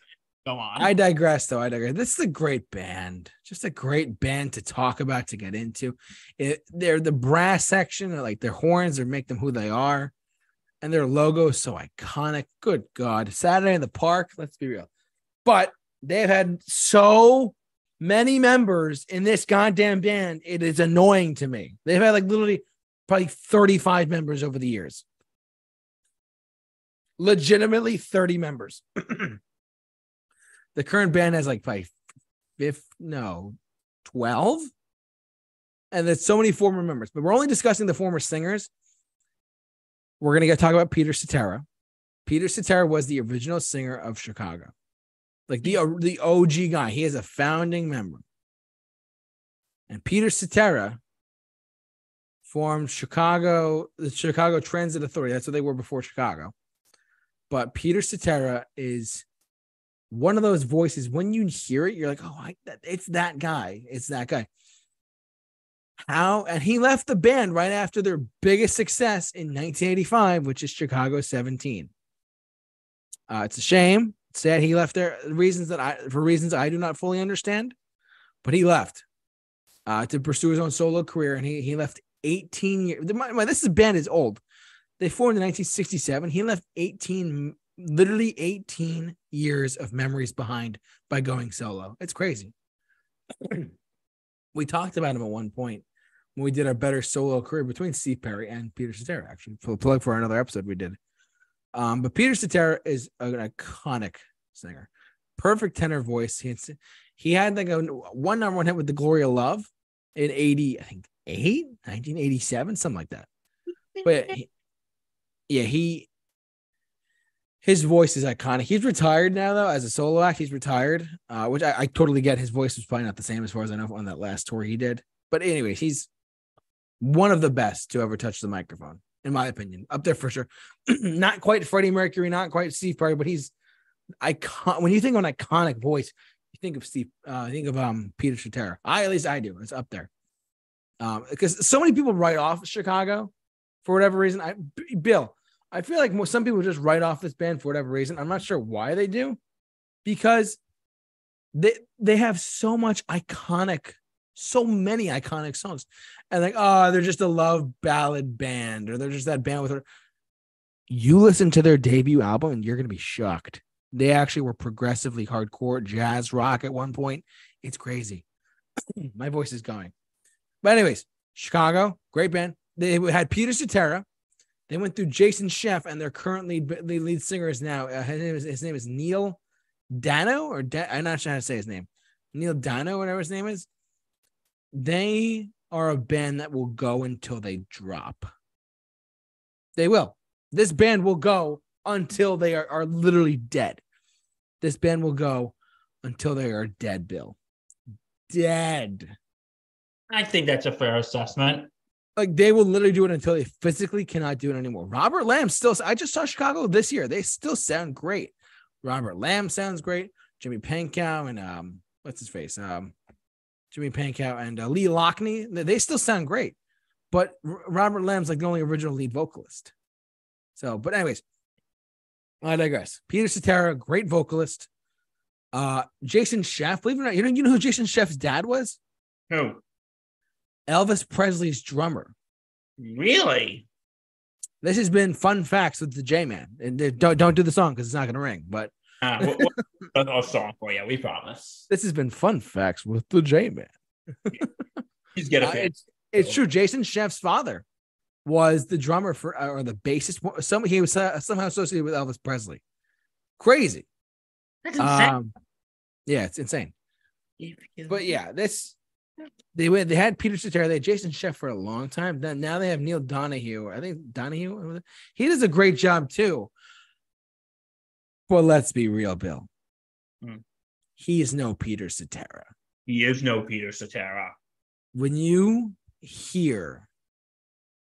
Go on. I digress though. I digress. This is a great band. Just a great band to talk about, to get into. It, they're the brass section, like their horns or make them who they are. And their logo is so iconic. Good God. Saturday in the park. Let's be real. But they've had so many members in this goddamn band. It is annoying to me. They've had like literally probably 35 members over the years. Legitimately 30 members. the current band has like probably fifth, no, 12. And there's so many former members, but we're only discussing the former singers. We're going to talk about Peter Cetera. Peter Cetera was the original singer of Chicago, like the, the OG guy. He is a founding member. And Peter Cetera formed Chicago, the Chicago Transit Authority. That's what they were before Chicago. But Peter Cetera is one of those voices. When you hear it, you're like, oh, I, it's that guy. It's that guy. How and he left the band right after their biggest success in 1985, which is Chicago 17. Uh, it's a shame. It's sad he left there. Reasons that I for reasons I do not fully understand, but he left uh, to pursue his own solo career, and he he left 18 years. My, my, this is band is old. They formed in 1967. He left 18, literally 18 years of memories behind by going solo. It's crazy. we talked about him at one point when we did our better solo career between Steve Perry and Peter Cetera, actually. For plug for another episode we did. Um, but Peter Cetera is an iconic singer, perfect tenor voice. He had, he had like a one number one hit with the Glory of Love in 80, I think eight, 1987, something like that. But he, yeah, he his voice is iconic. He's retired now though, as a solo act. He's retired, uh, which I, I totally get. His voice was probably not the same as far as I know on that last tour he did. But anyways, he's one of the best to ever touch the microphone, in my opinion, up there for sure. not quite Freddie Mercury, not quite Steve Perry, but he's icon. When you think of an iconic voice, you think of Steve. Uh, think of um Peter Cetera. I at least I do. It's up there. Um, because so many people write off Chicago for whatever reason. I Bill, I feel like some people just write off this band for whatever reason. I'm not sure why they do, because they they have so much iconic, so many iconic songs, and like oh they're just a love ballad band or they're just that band with her. You listen to their debut album and you're gonna be shocked. They actually were progressively hardcore jazz rock at one point. It's crazy. My voice is going. But anyways, Chicago, great band. They had Peter Cetera. They went through Jason Scheff, and their current lead, the lead singer is now uh, his, name is, his name is Neil Dano, or da, I'm not sure how to say his name. Neil Dano, whatever his name is. They are a band that will go until they drop. They will. This band will go until they are, are literally dead. This band will go until they are dead, Bill. Dead. I think that's a fair assessment. Like they will literally do it until they physically cannot do it anymore. Robert Lamb still, I just saw Chicago this year. They still sound great. Robert Lamb sounds great. Jimmy Pankow and um, what's his face? Um, Jimmy Pankow and uh, Lee Loughnane. They still sound great, but R- Robert Lamb's like the only original lead vocalist. So, but anyways, I digress. Peter Cetera, great vocalist. Uh, Jason Scheff, believe it or not, you know, you know who Jason Scheff's dad was? Who? Elvis Presley's drummer. Really? This has been fun facts with the J Man. And uh, don't don't do the song because it's not going to ring. But uh, we'll, we'll, a song for you. We promise. This has been fun facts with the J Man. He's getting uh, it's, it's true. Jason Scheff's father was the drummer for uh, or the bassist. Some he was uh, somehow associated with Elvis Presley. Crazy. That's insane. Um, yeah, it's insane. But yeah, this they went. They had Peter Cetera. They had Jason Scheff for a long time. Then now they have Neil Donahue. I think Donahue. He does a great job too. But let's be real, Bill. Hmm. He is no Peter Cetera. He is no Peter Cetera. When you hear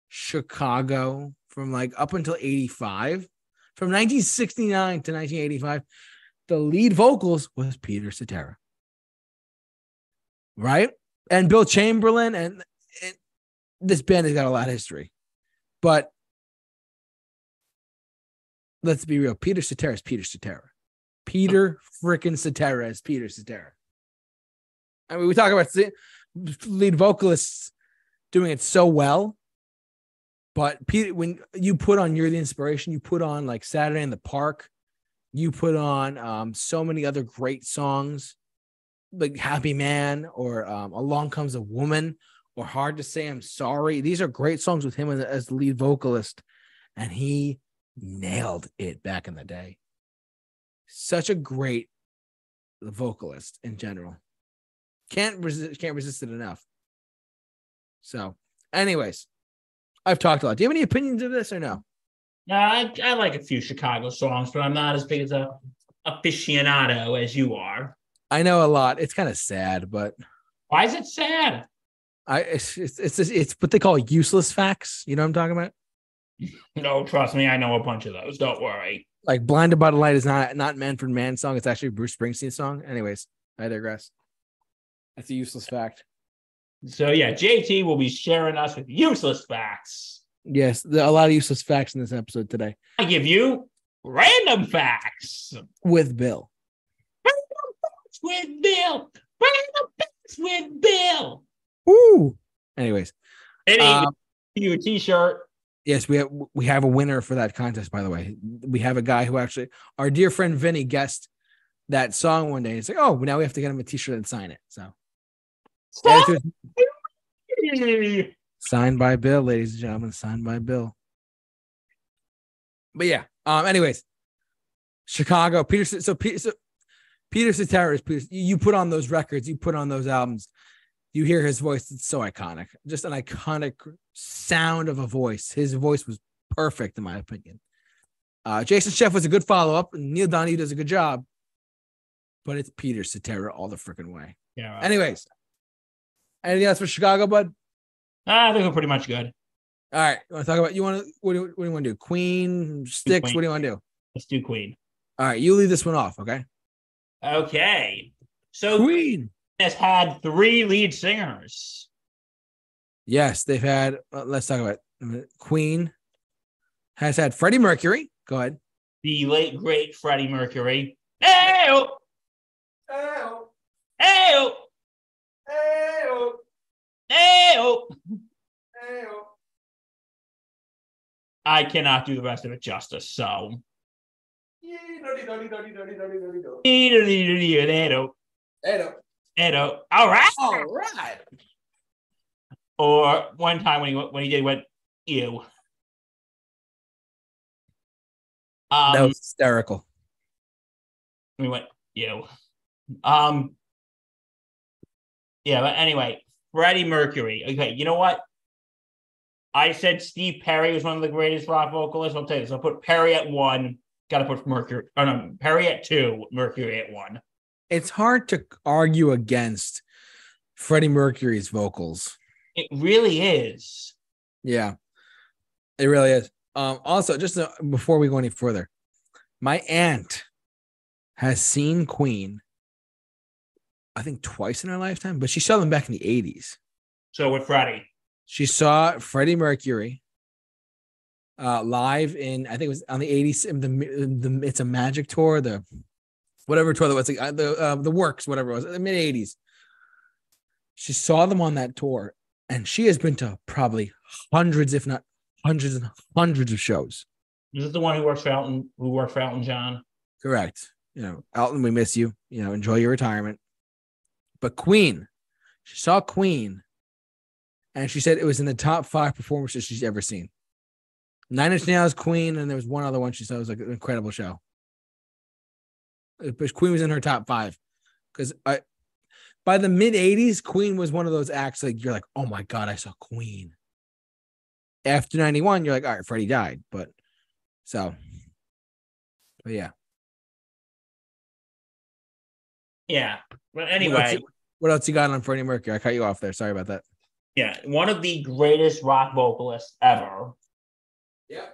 Chicago from like up until 85, from 1969 to 1985, the lead vocals was Peter Cetera. Right? And Bill Champlin, and, and this band has got a lot of history. But let's be real. Peter Cetera is Peter Cetera. Peter freaking Cetera is Peter Cetera. I mean, we talk about lead vocalists doing it so well, but Peter, when you put on "You're the Inspiration," you put on like "Saturday in the Park," you put on um, so many other great songs like Happy Man or um, Along Comes a Woman or Hard to Say I'm Sorry. These are great songs with him as, the lead vocalist, and he nailed it back in the day. Such a great vocalist in general. Can't resist, can't resist it enough. So, anyways, I've talked a lot. Do you have any opinions of this or no? No, I, I like a few Chicago songs, but I'm not as big as a aficionado as you are. I know a lot. It's kind of sad, but why is it sad? I it's it's it's, it's what they call useless facts. You know what I'm talking about? No, trust me, I know a bunch of those. Don't worry. Like "Blinded by the Light" is not not Manfred Mann song. It's actually Bruce Springsteen song. Anyways, I digress. That's a useless fact. So yeah, JT will be sharing us with useless facts. Yes, a lot of useless facts in this episode today. I give you random facts with Bill with Bill. with Bill. Ooh. Anyways, any um, you a t-shirt. Yes, we have we have a winner for that contest. By the way, we have a guy who actually our dear friend Vinny guessed that song one day. It's like, oh, now we have to get him a t-shirt and sign it. So, signed by Bill, ladies and gentlemen, signed by Bill. But yeah, um, anyways, Chicago, Peterson. So, so Peter Cetera is Peter. You put on those records, you put on those albums, you hear his voice. It's so iconic. Just an iconic sound of a voice. His voice was perfect, in my opinion. Uh, Jason Scheff was a good follow up. Neil Donahue does a good job, but it's Peter Cetera all the freaking way. Yeah. Right. Anyways, anything else for Chicago, bud? I think we're pretty much good. All right. You want to talk about you want to what do, what do you want to do? Queen, sticks. Queen. what do you want to do? Let's do Queen. All right, you leave this one off, okay? Okay. So Queen has had three lead singers. Yes, they've had. Uh, let's talk about it. Queen has had Freddie Mercury. Go ahead. The late great Freddie Mercury. Hey! Hey! Hey! I cannot do the rest of it justice, so Edo. Edo. All right. All right. or one time when he when he did went ew. Um, that was hysterical. we went ew. Um, yeah, but anyway, Freddie Mercury. Okay, you know what? I said Steve Perry was one of the greatest rock vocalists. I'll tell you this. I'll put Perry at one. Got to put Mercury. Oh no, Perry at two. Mercury at one. It's hard to argue against Freddie Mercury's vocals. It really is. Yeah, it really is. Um, also, just uh, before we go any further, my aunt has seen Queen, I think twice in her lifetime, but she saw them back in the 80s. So with Freddie, She saw Freddie Mercury uh, live in, I think it was on the 80s, the, the It's a Magic tour, the whatever tour that was, like, uh, the, uh, the Works, whatever it was, the mid 80s. She saw them on that tour, and she has been to probably hundreds, if not hundreds and hundreds of shows. is this the one who works for Elton? Who worked for Elton John? Correct. You know, Elton, we miss you. You know, enjoy your retirement. But Queen, she saw Queen, and she said it was in the top five performances she's ever seen. Nine Inch Nails, Queen, and there was one other one she said was like an incredible show. But Queen was in her top five because I, by the mid '80s, Queen was one of those acts like you're like, oh my god, I saw Queen. After '91, you're like, all right, Freddie died, but so, but yeah. Yeah. But What else anyway, you- what else you got on Freddie Mercury? I cut you off there. Sorry about that. yeah, one of the greatest rock vocalists ever. Yeah.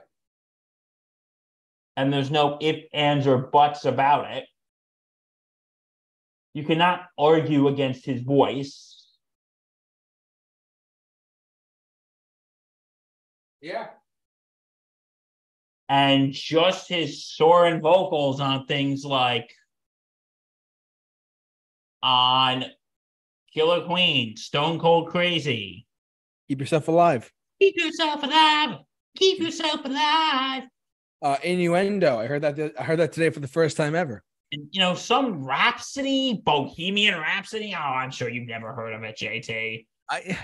and there's no if, ands, or buts about it. You cannot argue against his voice. Yeah. and just his soaring vocals on things like on Killer Queen, Stone Cold Crazy. Keep yourself alive. Keep yourself alive. Keep yourself alive. Uh, innuendo. I heard that. th- I heard that today for the first time ever. And you know, some Rhapsody, Bohemian Rhapsody. Oh, I'm sure you've never heard of it, JT. I.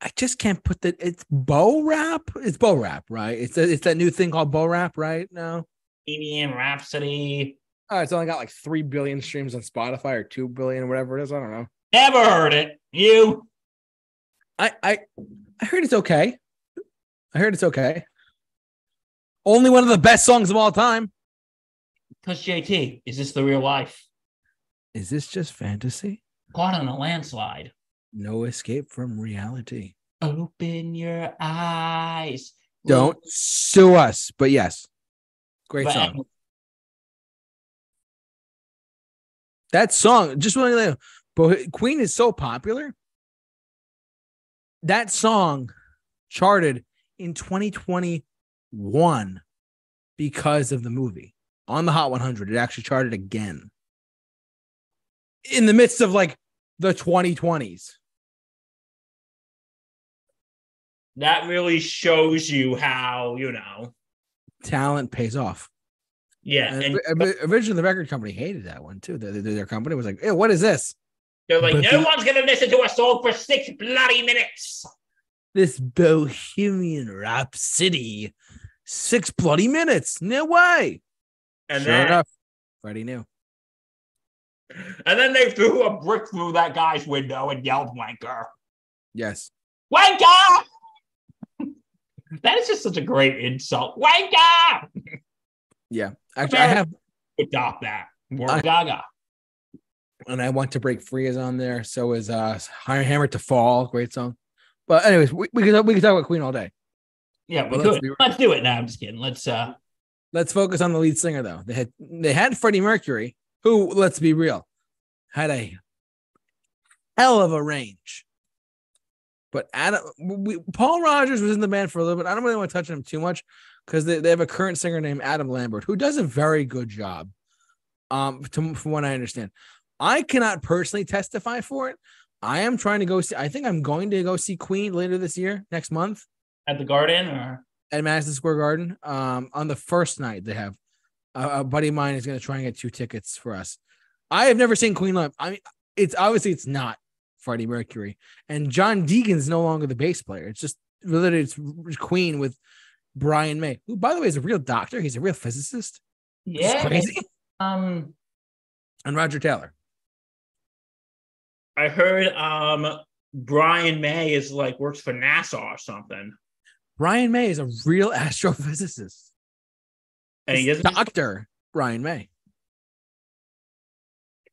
I just can't put that. It's bow rap. It's bow rap, right? It's it's that new thing called bow rap, right? No. Bohemian Rhapsody. Oh, it's only got like three billion streams on Spotify or two billion whatever it is. I don't know. Never heard it. You? I I I heard it's okay. I heard it's okay. Only one of the best songs of all time. Because JT, is this the real life? Is this just fantasy? Caught on a landslide. No escape from reality. Open your eyes. Don't sue us, but yes, great But song. That song, just want to let you know, but Queen is so popular. That song charted in 2021 because of the movie on the Hot 100. It actually charted again in the midst of like the 2020s. that really shows you how you know Talent pays off. yeah And and originally, the record company hated that one too. Their, their company was like, "Hey, what is this? they're like but no the- one's gonna listen to a song for six bloody minutes This Bohemian Rhapsody, six bloody minutes? No way!" and sure then enough, Freddie knew. and then they threw a brick through that guy's window and yelled wanker Yes, wanker that is just such a great insult wanker yeah. Actually, I have, adopt that more I- gaga and I want to break free is on there. So is uh, Hammer to Fall, great song. But anyways, we, we can we can talk about Queen all day. yeah we let's could let's do it now i'm just kidding let's uh Let's focus on the lead singer though. They had they had Freddie Mercury, who let's be real, had a hell of a range. But Adam, we, Paul Rodgers was in the band for a little bit. I don't really want to touch on him too much because they, they have a current singer named Adam Lambert who does a very good job. Um, to, from what I understand, I cannot personally testify for it. I am trying to go see. I think I'm going to go see Queen later this year, next month at the garden or at Madison Square Garden. Um, on the first night, they have a, a buddy of mine is going to try and get two tickets for us. I have never seen Queen live. I mean, it's obviously it's not Freddie Mercury, and John Deacon's no longer the bass player. It's just literally it's Queen with Brian May, who by the way is a real doctor. He's a real physicist. Yeah. crazy. Um, And Roger Taylor. I heard um Brian May is like works for NASA or something, Brian May is a real astrophysicist. and he It's doesn't. Doctor Brian May.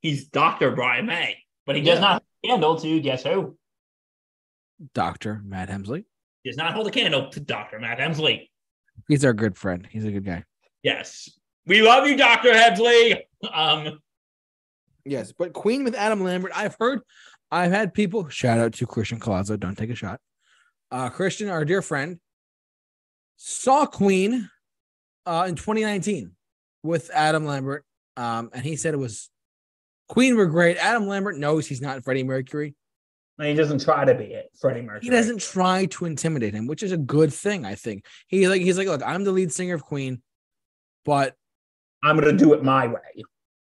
He's Doctor Brian May, but he does Yeah. not handle to guess who? Doctor Matt Hemsley. Does not hold a candle to Doctor Matt Hemsley. He's our good friend. He's a good guy. Yes, we love you, Doctor Hemsley. Um, Yes, but Queen with Adam Lambert. I've heard, I've had people shout out to Christian Colazzo. Don't take a shot. Uh, Christian, our dear friend, saw Queen uh, in 2019 with Adam Lambert, um, and he said it was Queen were great. Adam Lambert knows he's not Freddie Mercury. and he doesn't try to be it, Freddie Mercury. He doesn't try to intimidate him, which is a good thing. I think he's like he's like, look, I'm the lead singer of Queen, but I'm gonna do it my way.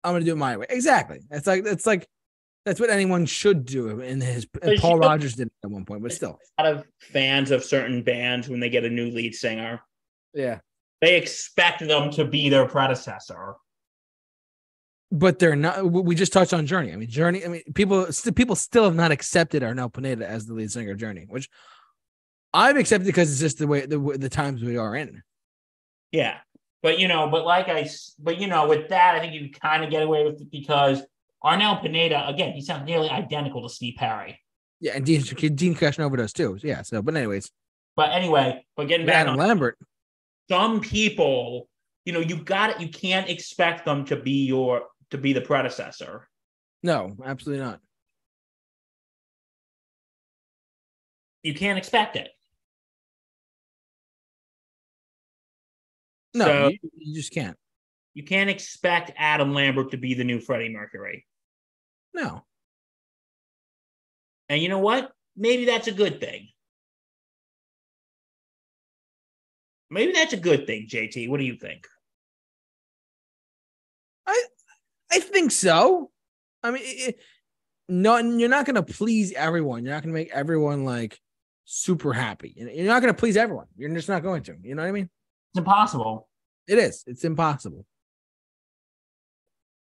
I'm gonna do it my way. Exactly. It's like it's like that's what anyone should do. In his and Paul Rodgers did it at one point, but still, A lot of fans of certain bands when they get a new lead singer, yeah. they expect them to be their predecessor. But they're not. we- We just touched on Journey. I mean, Journey. I mean, people st- people still have not accepted Arnel Pineda as the lead singer of Journey, which I've accepted because it's just the way the the times we are in. Yeah. But you know, but like I, but you know, with that, I think you kind of get away with it because Arnel Pineda, again, he sounds nearly identical to Steve Perry. Yeah, and Deen Deen Castronovo does too. Yeah. So, but anyways, But anyway, but getting back Adam on Lambert. some people, you know, you got it. You can't expect them to be your to be the predecessor. No, absolutely not. You can't expect it. No, So- you, you just can't. You can't expect Adam Lambert to be the new Freddie Mercury. No. And you know what? Maybe that's a good thing. Maybe that's a good thing, JT. What do you think? I I think so. I mean, it, no, you're not going to please everyone. You're not going to make everyone like super happy. You're not going to please everyone. You're just not going to. You know what I mean? It's impossible. It is. It's impossible.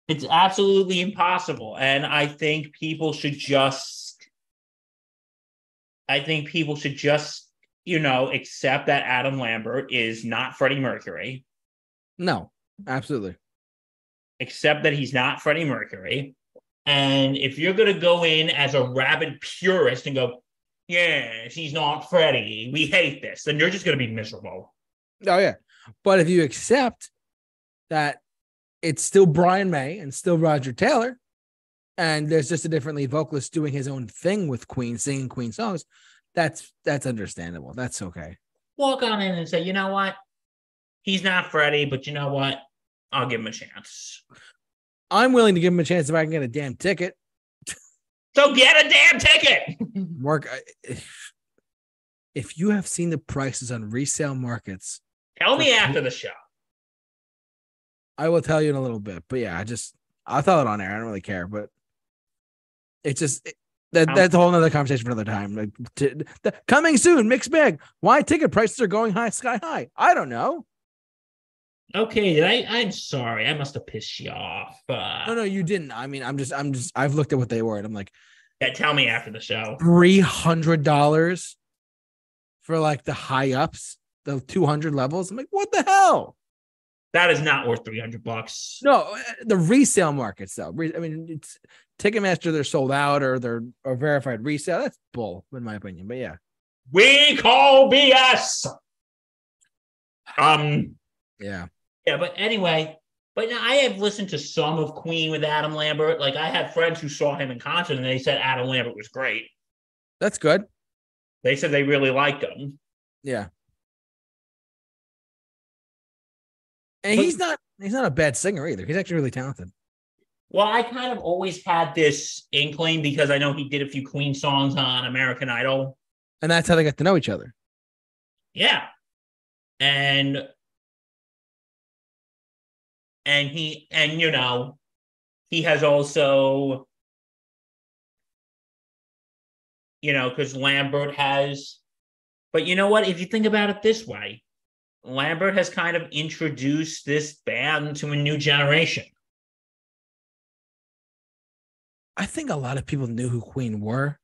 It's absolutely impossible. And I think people should just, I think people should just, you know, accept that Adam Lambert is not Freddie Mercury, No, absolutely. accept that he's not Freddie Mercury. And if you're going to go in as a rabid purist and go, yes, he's not Freddie, we hate this, then you're just going to be miserable. Oh yeah, but if you accept that it's still Brian May and still Roger Taylor, and there's just a different lead vocalist doing his own thing with Queen, singing Queen songs, that's that's understandable. That's okay. Walk on in and say, you know what? He's not Freddie, but you know what? I'll give him a chance. I'm willing to give him a chance if I can get a damn ticket. So get a damn ticket. Mark, if, if you have seen the prices on resale markets, Tell me after the show. I will tell you in a little bit. But yeah, I just I'll tell it on air. I don't really care, but it's just it- that How- that's a whole nother conversation for another time. Like t- the, coming soon, mixed bag. Why ticket prices are going high, sky high? I don't know. Okay, I? I'm sorry. I must have pissed you off. Uh, No, no, you didn't. I mean, I'm just, I'm just, I've looked at what they were, and I'm like yeah, tell me after the show. three hundred dollars for like the high ups, the two hundred levels. I'm like, what the hell? That is not worth 300 bucks. No, uh, the resale markets though. I mean, it's Ticketmaster. They're sold out or they're or verified resale. That's bull, in my opinion. But yeah, We call BS. Um, yeah, yeah, but anyway, but now I have listened to some of Queen with Adam Lambert. Like I had friends who saw him in concert and they said Adam Lambert was great. that's good. They said they really liked him. Yeah, and But- he's not he's not a bad singer either. He's actually really talented. Well, I kind of always had this inkling because I know he did a few Queen songs on American Idol. And that's how they got to know each other. Yeah. And and he and you know, he has also you know, because Lambert has. But you know what? If you think about it this way, Lambert has kind of introduced this band to a new generation. I think a lot of people knew who Queen were,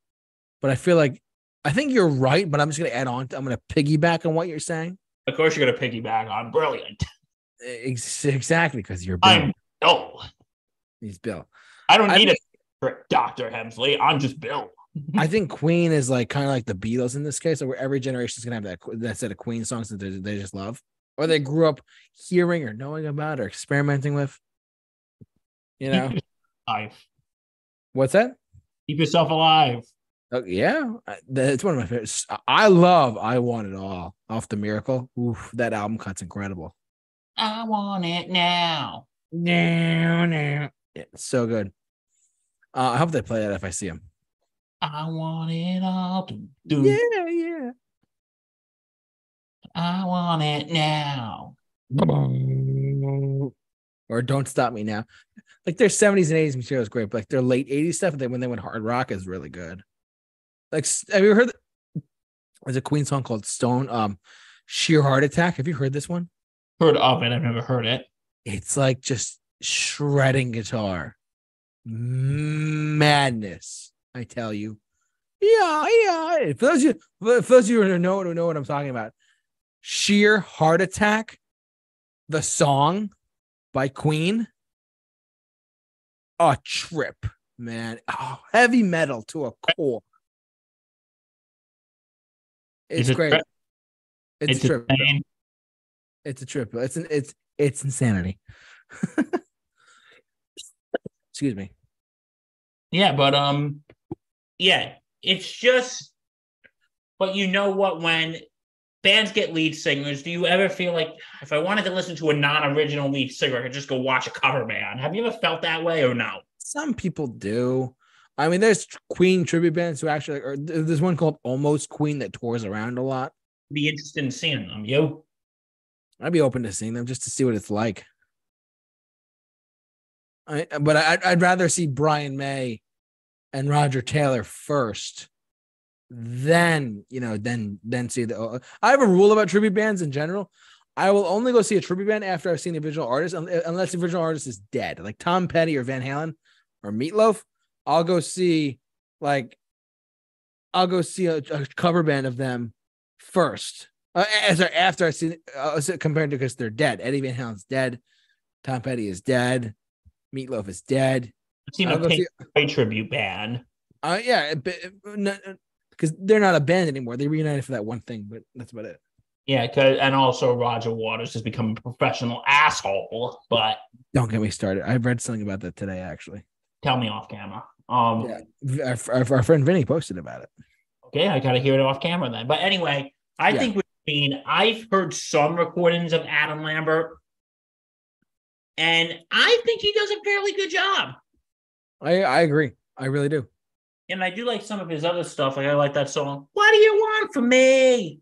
but I feel like I think you're right. But I'm just gonna add on. I'm gonna piggyback on what you're saying. Of course, you're going to piggyback on brilliant. Ex- exactly because you're Bill. I'm Bill. He's Bill. I don't I need think- a Dr. Hemsley. I'm just Bill. I think Queen is like kind of like the Beatles in this case, where every generation is gonna have that that set of Queen songs that they, they just love, or they grew up hearing or knowing about or experimenting with. You know Alive. what's that? Keep yourself alive. Oh, yeah, it's one of my favorites. I- love "I Want It All" off the Miracle. Oof, that album cut's incredible. I want it now. No, no, yeah, it's so good. Uh, I hope they play that if I see them. I want it all. Do, do. Yeah, yeah. I want it now. or don't stop me now. Like their 70s and 80s material is great, but like their late 80s stuff, they when they went hard rock is really good. Like have you heard the- there's a Queen song called Stone um Sheer Heart Attack? Have you heard this one? Heard of it. I've never heard it. It's like just shredding guitar. Madness, I tell you. Yeah, yeah. For those of you, for those of you who know, who know what I'm talking about, Sheer Heart Attack, the song by Queen. A trip, man. Oh, heavy metal to a core. It's Is it great. trip? It's, It's a trip. It's a trip. It's an it's it's insanity. Excuse me. Yeah, but um, yeah, it's just. But you know what? When bands get lead singers, do you ever feel like if I wanted to listen to a non-original lead singer, I could just go watch a cover band? Have you ever felt that way or no? Some people do. I mean, there's Queen tribute bands who actually, or there's one called Almost Queen that tours around a lot. Be interested in seeing them, you. I'd be open to seeing them just to see what it's like. I, but I, I'd rather see Brian May and Roger Taylor first, then you know, then then see the. I have a rule about tribute bands in general. I will only go see a tribute band after I've seen the original artist, unless the original artist is dead, like Tom Petty or Van Halen or Meatloaf. I'll go see like I'll go see a, a cover band of them first. Uh, as after I see uh, compared to because they're dead. Eddie Van Halen's dead. Tom Petty is dead. Meatloaf is dead. Seen a Pink Floyd tribute band. Uh, yeah, because they're not a band anymore. They reunited for that one thing, but that's about it. Yeah, and also Roger Waters has become a professional asshole. But Don't get me started. I read something about that today, actually. tell me off camera. Um, Yeah, our, our, our friend Vinny posted about it. okay, I gotta hear it off camera then. But anyway, I Yeah. think with Queen, I've heard some recordings of Adam Lambert, and I think he does a fairly good job. I I agree. I really do. And I do like some of his other stuff. Like I like that song. What do you want from me?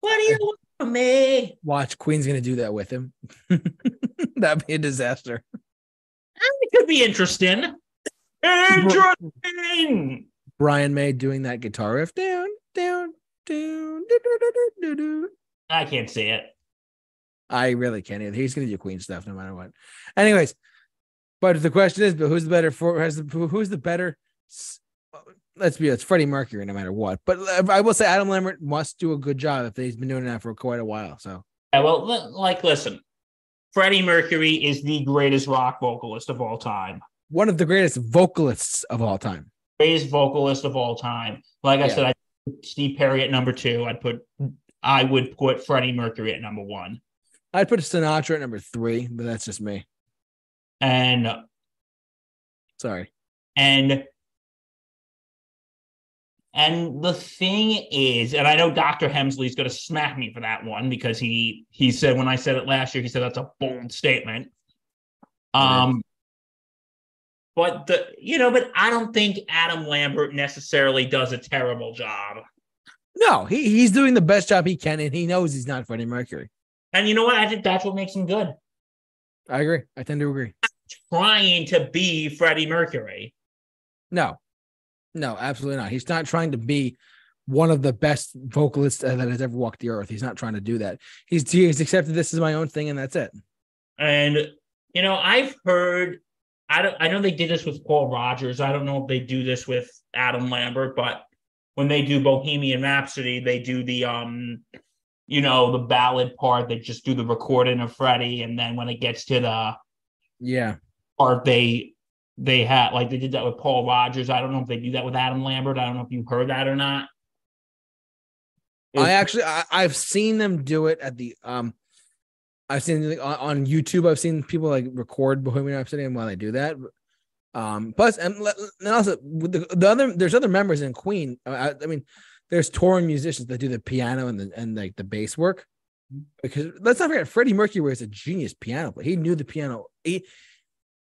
What do you want from me? Watch Queen's gonna do that with him. That'd be a disaster. It could be interesting. Interesting. Brian May doing that guitar riff down, down, down, do, do, do, do, do, do. I can't see it. I really can't either. He's gonna do Queen stuff no matter what. Anyways, but the question is, but who's the better for? Has the who's the better? Let's be it's Freddie Mercury no matter what. But I will say Adam Lambert must do a good job if he's been doing that for quite a while. So Yeah, well, like, listen, Freddie Mercury is the greatest rock vocalist of all time. one of the greatest vocalists of all time. Greatest vocalist of all time. Like I Yeah. said, I put Steve Perry at number two. I'd put, I would put Freddie Mercury at number one. I'd put Sinatra at number three, but that's just me. And Sorry. And and the thing is, and I know Dr. Hemsley's going to smack me for that one because he he said when I said it last year, he said that's a bold statement. Um, but the you know, but I don't think Adam Lambert necessarily does a terrible job. No, he, he's doing the best job he can, and he knows he's not Freddie Mercury. And you know what? I think that's what makes him good. I agree. I tend to agree. Trying to be Freddie Mercury. No, No, absolutely not. He's not trying to be one of the best vocalists that has ever walked the earth. He's not trying to do that. He's he's accepted this is my own thing, and that's it. And you know, I've heard. I don't. I know they did this with Paul Rodgers. I don't know if they do this with Adam Lambert, but when they do Bohemian Rhapsody, they do the um, you know, the ballad part. They just do the recording of Freddie, and then when it gets to the yeah part, they they had like they did that with Paul Rodgers. I don't know if they do that with Adam Lambert. I don't know if you heard that or not. I actually I, I've seen them do it at the um I've seen like, on, on YouTube. I've seen people like record Bohemian Rhapsody and while they do that. Um, plus and, and also with the, the other there's other members in Queen. I, I mean, there's touring musicians that do the piano and the and like the bass work. Mm-hmm. Because let's not forget, Freddie Mercury was a genius piano player. He knew the piano. He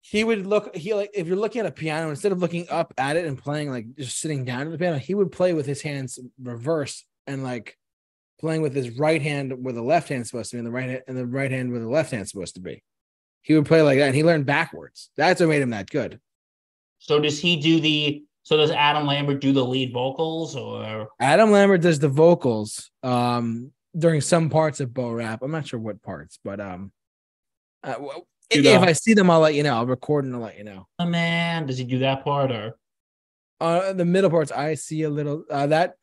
he would look he like if you're looking at a piano instead of looking up at it and playing like just sitting down at the piano, he would play with his hands reverse and like playing with his right hand where the left hand's supposed to be and the right hand and the right hand where the left hand's supposed to be. He would play like that and he learned backwards. That's what made him that good. So does he do the so does Adam Lambert do the lead vocals or Adam Lambert does the vocals um during some parts of Bo Rap. I'm not sure what parts, but um uh, if, if I see them, I'll let you know. I'll record and I'll let you know. Oh man, does he do that part or uh the middle parts I see a little uh that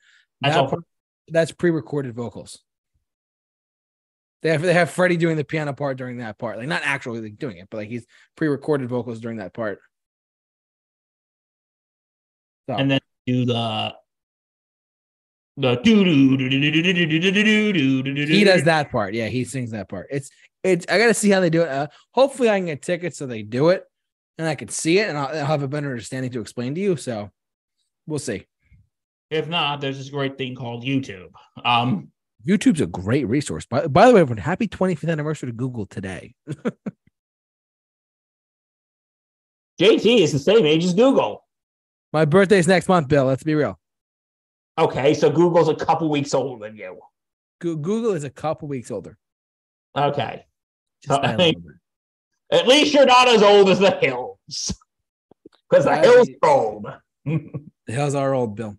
that's that part, that's pre-recorded vocals. They have they have Freddie doing the piano part during that part, like not actually like doing it, but like he's pre-recorded vocals during that part. So. And then do the the do do do do do do do do do do do He does that part. Yeah, he sings that part. It's it's. I got to see how they do it. Uh, hopefully, I can get tickets so they do it, and I can see it, and I'll, I'll have a better understanding to explain to you. So, we'll see. If not, there's this great thing called YouTube. Um, YouTube's a great resource. By, by the way, everyone, happy 25th anniversary to Google today. JT is the same age as Google. My birthday's next month, Bill. Let's be real. Okay, so Google's a couple weeks older than you. Google is a couple weeks older. Okay. So, I mean, at least you're not as old as the hills. Because the hills are old. the hills are old, Bill.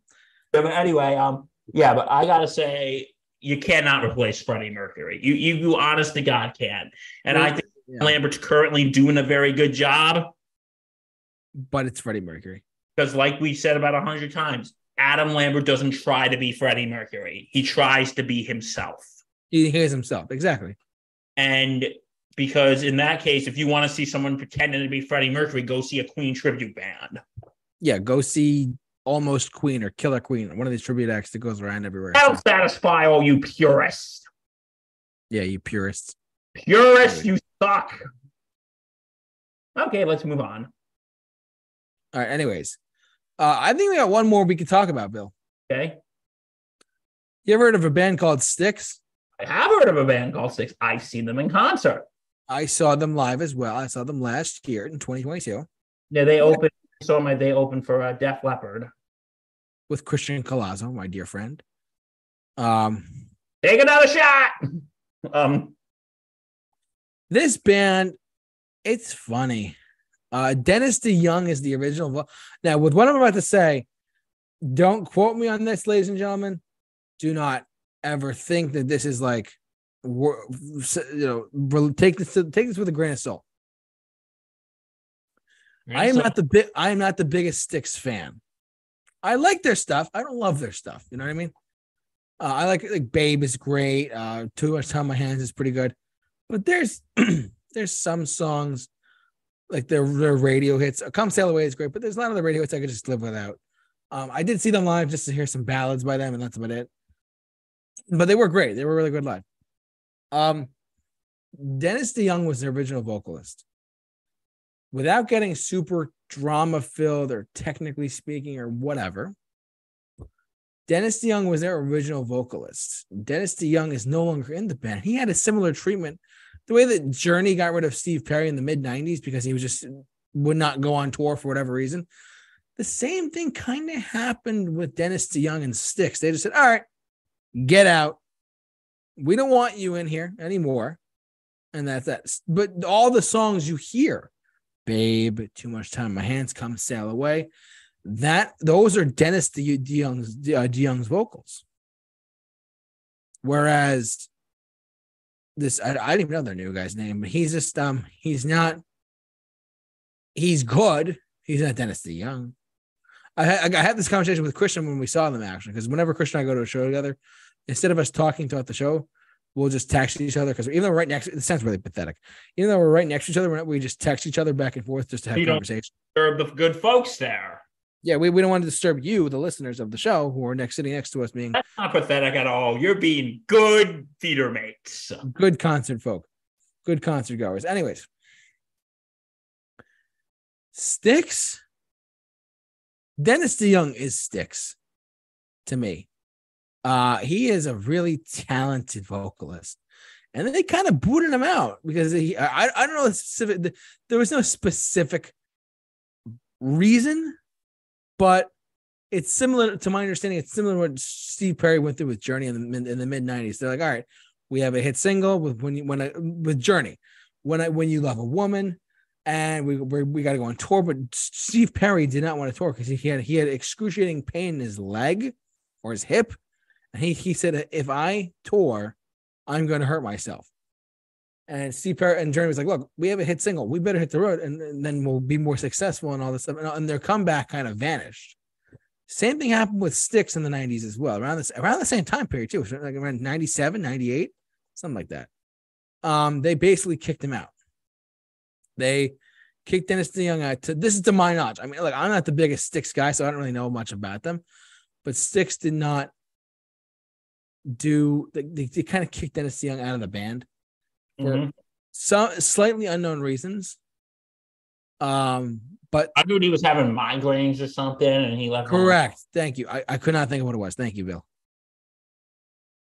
But anyway, um, yeah, but I gotta say, you cannot replace Freddie Mercury. You you, you honest to God can. And I think yeah. Lambert's currently doing a very good job. But it's Freddie Mercury. Because, like we said about a hundred times, Adam Lambert doesn't try to be Freddie Mercury. He tries to be himself. He is himself, exactly. And because in that case, if you want to see someone pretending to be Freddie Mercury, go see a Queen tribute band. Yeah, go see Almost Queen or Killer Queen, one of these tribute acts that goes around everywhere. That'll satisfy all you purists. Yeah, you purists. Purists, you suck. Okay, let's move on. All right. Anyways, uh, I think we got one more we can talk about, Bill. Okay. You ever heard of a band called Styx? I have heard of a band called Styx. I've seen them in concert. I saw them live as well. I saw them last year in 2022. Yeah, they opened. So my they opened for uh, Def Leppard with Christian Colazo, my dear friend. Um, take another shot. Um, this band, it's funny. Uh, Dennis DeYoung is the original. Vo- now, with what I'm about to say, don't quote me on this, ladies and gentlemen. Do not ever think that this is like, you know, take this take this with a grain of salt. I am not the big. I am not the biggest Styx fan. I like their stuff. I don't love their stuff. You know what I mean? Uh, I like like Babe is great. Uh, Too much time on my hands is pretty good, but there's there's some songs like their their radio hits. Come Sail Away is great, but there's a lot of the radio hits I could just live without. Um, I did see them live just to hear some ballads by them, and that's about it. But they were great. They were really good live. Um, Dennis DeYoung was the original vocalist. Without getting super drama filled or technically speaking or whatever. Dennis DeYoung was their original vocalist. Dennis DeYoung is no longer in the band. He had a similar treatment. The way that Journey got rid of Steve Perry in the mid 90s because he was just would not go on tour for whatever reason. The same thing kind of happened with Dennis DeYoung and Styx. They just said, All right, get out. We don't want you in here anymore. And that's that. But all the songs you hear Babe, Too Much Time, My Hands Come Sail Away. that those are Dennis DeYoung's DeYoung's vocals. Whereas this, I, I didn't even know their new guy's name, but he's just um he's not. He's good. He's not Dennis DeYoung. I had I had this conversation with Christian when we saw them actually, because whenever Christian and I go to a show together, instead of us talking throughout the show, we'll just text each other because even though we're right next, it sounds really pathetic. Even though we're right next to each other, we just text each other back and forth just to have You don't- conversation. Disturb the good folks there. Yeah, we, we don't want to disturb you, the listeners of the show, who are next sitting next to us, being That's not pathetic at all. You're being good theater mates. good concert folk, good concert goers. Anyways, Styx. Dennis DeYoung is Styx to me. Uh, he is a really talented vocalist. And they kind of booted him out because he, I, I don't know, the specific, there was no specific reason, but it's similar to my understanding. It's similar to what Steve Perry went through with Journey in the in the mid '90s. They're like, all right, we have a hit single with when you when I, with Journey, when I when you love a woman, and we we, we got to go on tour. But Steve Perry did not want to tour because he had he had excruciating pain in his leg or his hip, and he he said if I tour, I'm going to hurt myself. And Steve and Journey was like, look, we have a hit single. We better hit the road and, and then we'll be more successful and all this stuff. And, and their comeback kind of vanished. Same thing happened with Styx in the 90s as well, around this around the same time period, too. Like around 97, 98, something like that. Um, they basically kicked him out. They kicked Dennis DeYoung out to this is to my knowledge. I mean, like I'm not the biggest Styx guy, so I don't really know much about them. But Styx did not do they, they, they kind of kicked Dennis DeYoung out of the band for Mhm. some slightly unknown reasons. Um, but I knew he was having migraines or something, and he left. correct. Thank you. I, I could not think of what it was. Thank you, Bill.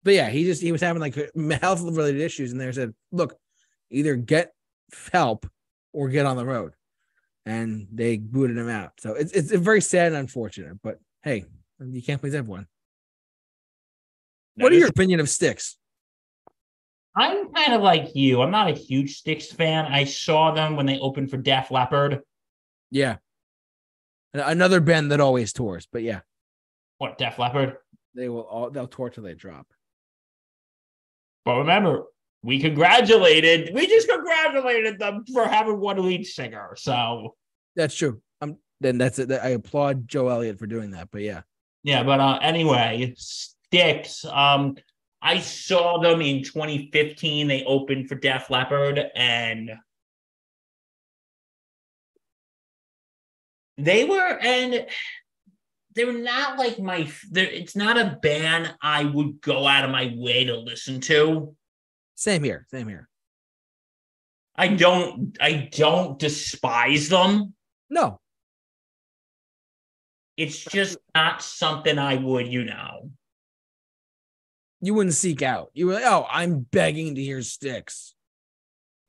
But yeah, he just he was having like health related issues, and they said, look, either get help or get on the road. And they booted him out. So it's it's very sad and unfortunate. But hey, you can't please everyone. What are your opinion of Styx? I'm kind of like you. I'm not a huge Styx fan. I saw them when they opened for Def Leppard. Yeah. Another band that always tours, but yeah, What Def Leppard? they will all they'll tour till they drop. But remember, we congratulated. We just congratulated them for having one lead singer. So That's true. I'm then that's it. I applaud Joe Elliott for doing that. But yeah, yeah. But uh, anyway, Styx. Um, I saw them in 2015. They opened for Def Leppard, and they were and they're not like my. It's not a band I would go out of my way to listen to. same here. Same here. I don't. I don't despise them. No, It's just not something I would, you know. You wouldn't seek out. You were like, oh, I'm begging to hear Styx.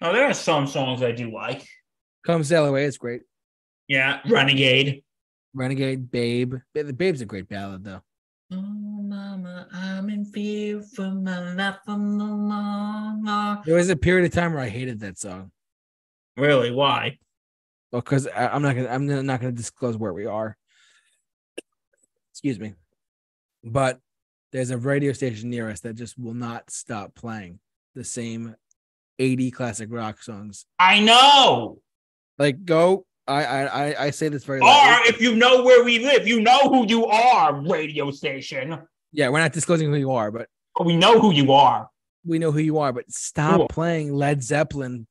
Oh, there are some songs I do like. Come sail away. It's great. Yeah, Renegade. Renegade, Babe. Ba- The Babe's a great ballad though. Oh, mama, I'm in fear for my life. I'm no longer. There was a period of time where I hated that song Really? Why? Well, because I'm not gonna. I'm not gonna disclose where we are. Excuse me, but there's a radio station near us that just will not stop playing the same 80 classic rock songs. I know. Like, go. I I I, say this very. Or loudly. if you know where we live, you know who you are, radio station. Yeah, we're not disclosing who you are, but We know who you are. we know who you are. But stop Cool. playing Led Zeppelin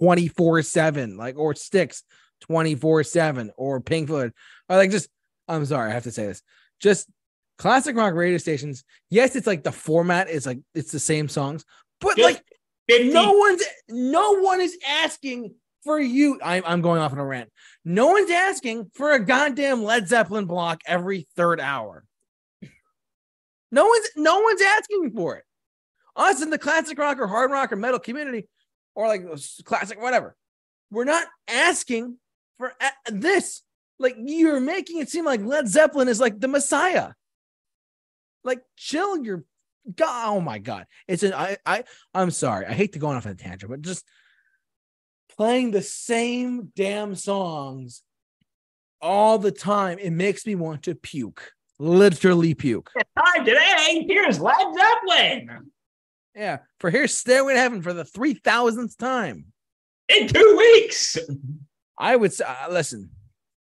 24 7, like, or Styx 24 7, or Pink Floyd. Or like, just, I'm sorry, I have to say this. Just classic rock radio stations. Yes, it's like the format is like, it's the same songs, but Just like, 50 no one's, no one is asking for you. I'm, I'm going off on a rant. No one's asking for a goddamn Led Zeppelin block every third hour. No one's no one's asking for it. Us in the classic rock or hard rock or metal community, or like classic whatever, we're not asking for a- this. Like you're making it seem like Led Zeppelin is like the Messiah. Like chill your God. Oh my God. It's an I I I'm sorry. I hate to go off on a tangent, but just playing the same damn songs all the time. It makes me want to puke, literally puke. Time today. Here's Led Zeppelin Yeah, for here's Stairway to Heaven for the three thousandth time. in two weeks. I would say, uh, listen.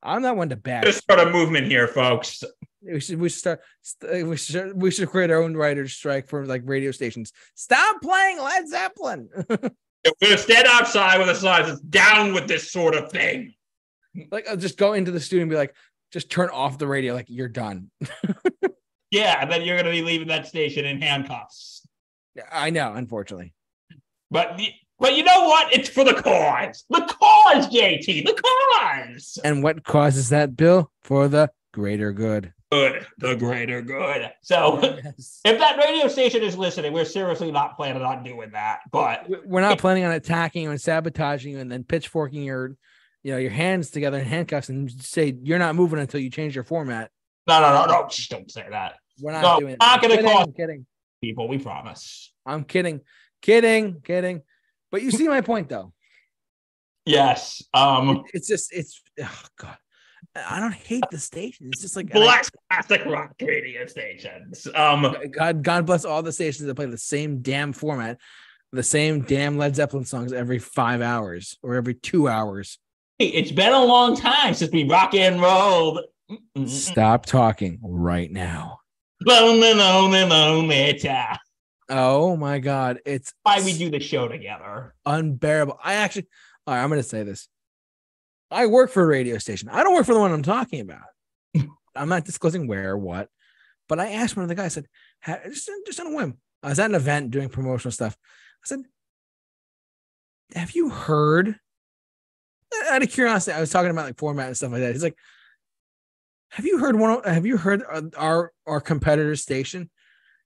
I'm not one to bash. Just start a movement here, folks. We should we should start uh, we should we should create our own writers strike for like radio stations. Stop playing Led Zeppelin. We're gonna stand outside with a sign that's down with this sort of thing. like I'll just go into the studio and be like, just turn off the radio. Like you're done. Yeah, and then you're gonna be leaving that station in handcuffs. I know, unfortunately. But but you know what? It's for the cause. The cause, JT. The cause. And what causes that, Bill? For the greater good. Good. The greater good. So Yes. if that radio station is listening, we're seriously not planning on doing that. But We- We're not planning on attacking you and sabotaging you and then pitchforking your, you know, your hands together in handcuffs and say you're not moving until you change your format. no, no, no, no. Just don't say that. We're not No, doing it. not gonna I'm kidding, cost- kidding. People, we promise. I'm kidding. Kidding. Kidding. But you see my point though. Yes. Um It's just it's oh god. I don't hate the station. It's just like and I- black classic rock radio stations. Um God, God bless all the stations that play the same damn format, the same damn Led Zeppelin songs every five hours or every two hours. hey, it's been a long time since we rock and rolled. Stop talking right now. Lonely, lonely, lonely town. Oh my God, it's Why we do the show together. unbearable. I actually, all right, I'm going to say this. I work for a radio station. I don't work for the one I'm talking about. I'm not disclosing where or what, but I asked one of the guys. I said, just, just on a whim. I was at an event doing promotional stuff. I said, "Have you heard?" Out of curiosity, I was talking about like format and stuff like that. He's like, "Have you heard one? of- Have you heard uh, our our competitor's station?"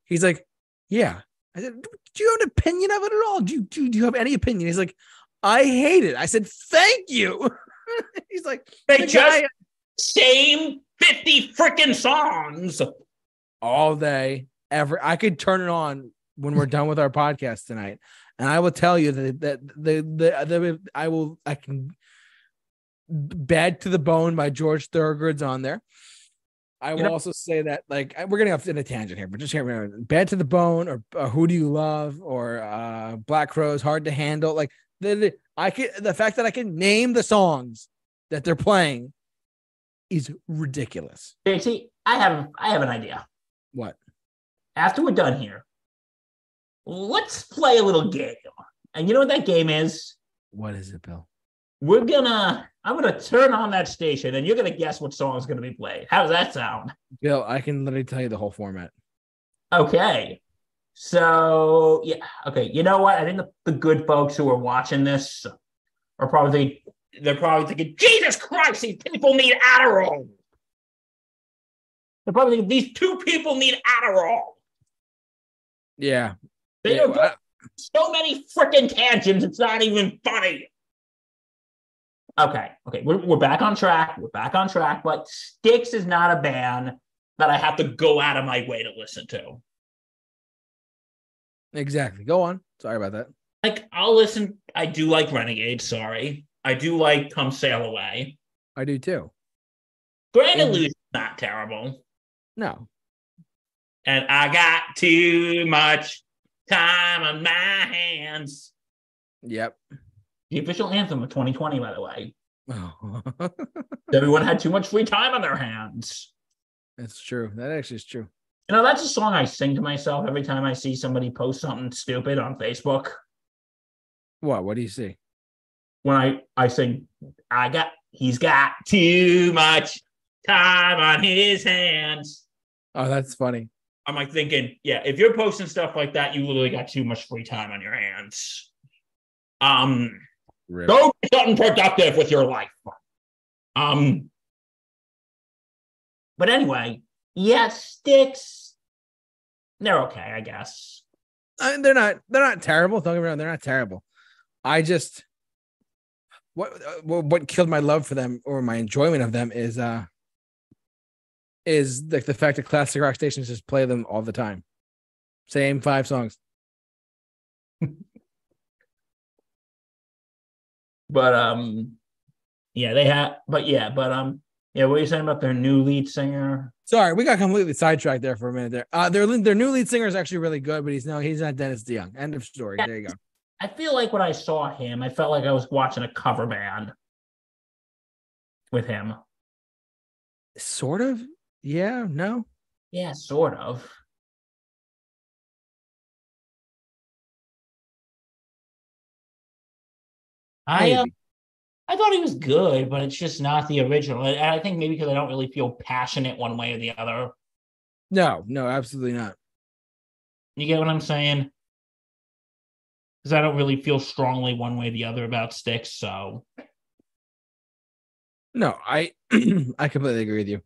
He's like, "Yeah." I said, "Do you have an opinion of it at all? Do you do, do you have any opinion?" He's like, "I hate it." I said, "Thank you." He's like, They "The just guy same 50 freaking songs. all day ever. I could turn it on when we're done with our podcast tonight, and I will tell you that that the the, the I will I can bad to the bone by George Thorogood's on there. I will You know- also say that like we're getting off in a tangent here, but just hear me out. Bad to the bone or, or Who Do You Love or uh Black Crowes Hard to Handle. Like the, the I can the fact that I can name the songs that they're playing is ridiculous. JT, I have I have an idea. What? After we're done here, let's play a little game. And you know what that game is? What is it, Bill? We're gonna I'm gonna turn on that station and you're gonna guess what song is gonna be played. How does that sound? Bill, I can literally tell you the whole format. Okay. So yeah, okay. You know what? I think the, the good folks who are watching this are probably they're probably thinking, Jesus Christ, these people need Adderall. They're probably thinking these two people need Adderall. Yeah. They Yeah, are well, I- so many freaking tangents, it's not even funny. Okay, okay, we're, we're back on track. We're back on track, but Styx is not a band that I have to go out of my way to listen to. Exactly. Go on. Sorry about that. Like, I'll listen. I do like Renegade, sorry. I do like Come Sail Away. I do too. Grand. Illusion's not terrible. No. And I got too much time on my hands. Yep. The official anthem of 2020, by the way. Oh, Everyone had too much free time on their hands. that's true. That actually is true. You know, that's a song I sing to myself every time I see somebody post something stupid on Facebook. What? What do you see? When I, I sing, I got, he's got too much time on his hands. Oh, that's funny. I'm like thinking, yeah, if you're posting stuff like that, you literally got too much free time on your hands. Um, Rip. go do something productive with your life. Um, but anyway, yeah, Styx. They're okay, I guess. I mean, they're not. They're not terrible. Don't get me wrong. They're not terrible. I just what uh, what what killed my love for them or my enjoyment of them is uh is like the fact that classic rock stations just play them all the time. Same five songs. But um, yeah, they have. But yeah, but um, Yeah, what are you saying about their new lead singer? Sorry, we got completely sidetracked there for a minute there. Uh, their their new lead singer is actually really good, but he's no, he's not Dennis DeYoung. End of story. Yeah. There you go. I feel like when I saw him, I felt like I was watching a cover band with him. Sort of. Yeah. No. Yeah, sort of. I uh. I thought he was good, but it's just not the original. And I think maybe because I don't really feel passionate one way or the other. No. No. Absolutely not. You get what I'm saying? Because I don't really feel strongly one way or the other about Styx. So No. I I completely agree with you.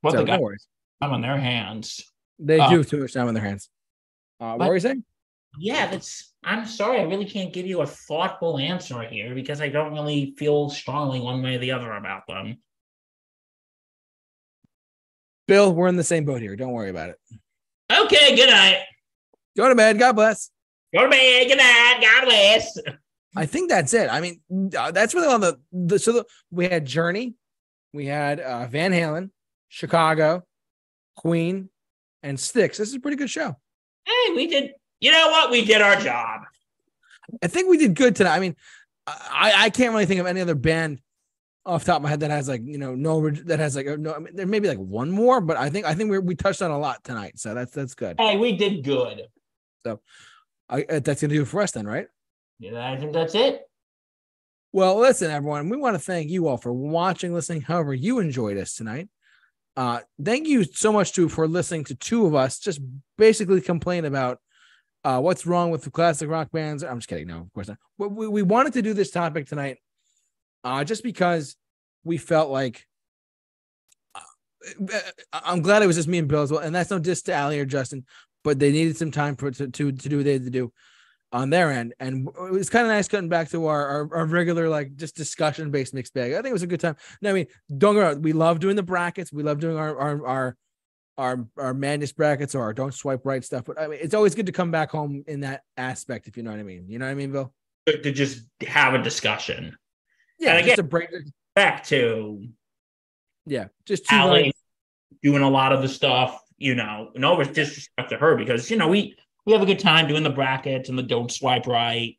what So, the no guy worries. have on their hands. They Uh, do have too much time on their hands. Uh, what but- were you saying? Yeah, that's. I'm sorry, I really can't give you a thoughtful answer here because I don't really feel strongly one way or the other about them. Bill, we're in the same boat here. Don't worry about it. Okay, good night. Go to bed. God bless. Go to bed. Good night. God bless. I think that's it. I mean, uh, that's really all the, the so the, we had Journey, we had uh, Van Halen, Chicago, Queen, and Styx. This is a pretty good show. Hey, we did. You know what? We did our job. I think we did good tonight. I mean, I I can't really think of any other band off the top of my head that has like you know no that has like no. I mean, there may be like one more, but I think I think we we touched on a lot tonight, so that's that's good. Hey, we did good. So I, uh, that's gonna do it for us then, right? Yeah, I think that's it. Well, listen, everyone, we want to thank you all for watching, listening, however you enjoyed us tonight. Uh, thank you so much to for listening to two of us just basically complain about uh, what's wrong with the classic rock bands. I'm just kidding. No, of course not. We, we, wanted to do this topic tonight uh, just because we felt like uh, I'm glad it was just me and Bill as well. And that's no diss to Ali or Justin, but they needed some time for to, to, to do what they had to do on their end. And it was kind of nice getting back to our, our, our regular, like just discussion based mixed bag. I think it was a good time. No, I mean, don't wrong, we love doing the brackets. We love doing our, our, our, our, our madness brackets or our don't swipe right stuff. But I mean, it's always good to come back home in that aspect, if you know what I mean. You know what I mean, Bill? To just have a discussion. Yeah. And just again- a break. Back to Yeah. Just two Ali like, doing a lot of the stuff. You know, no disrespect to her because you know we we have a good time doing the brackets and the don't swipe right.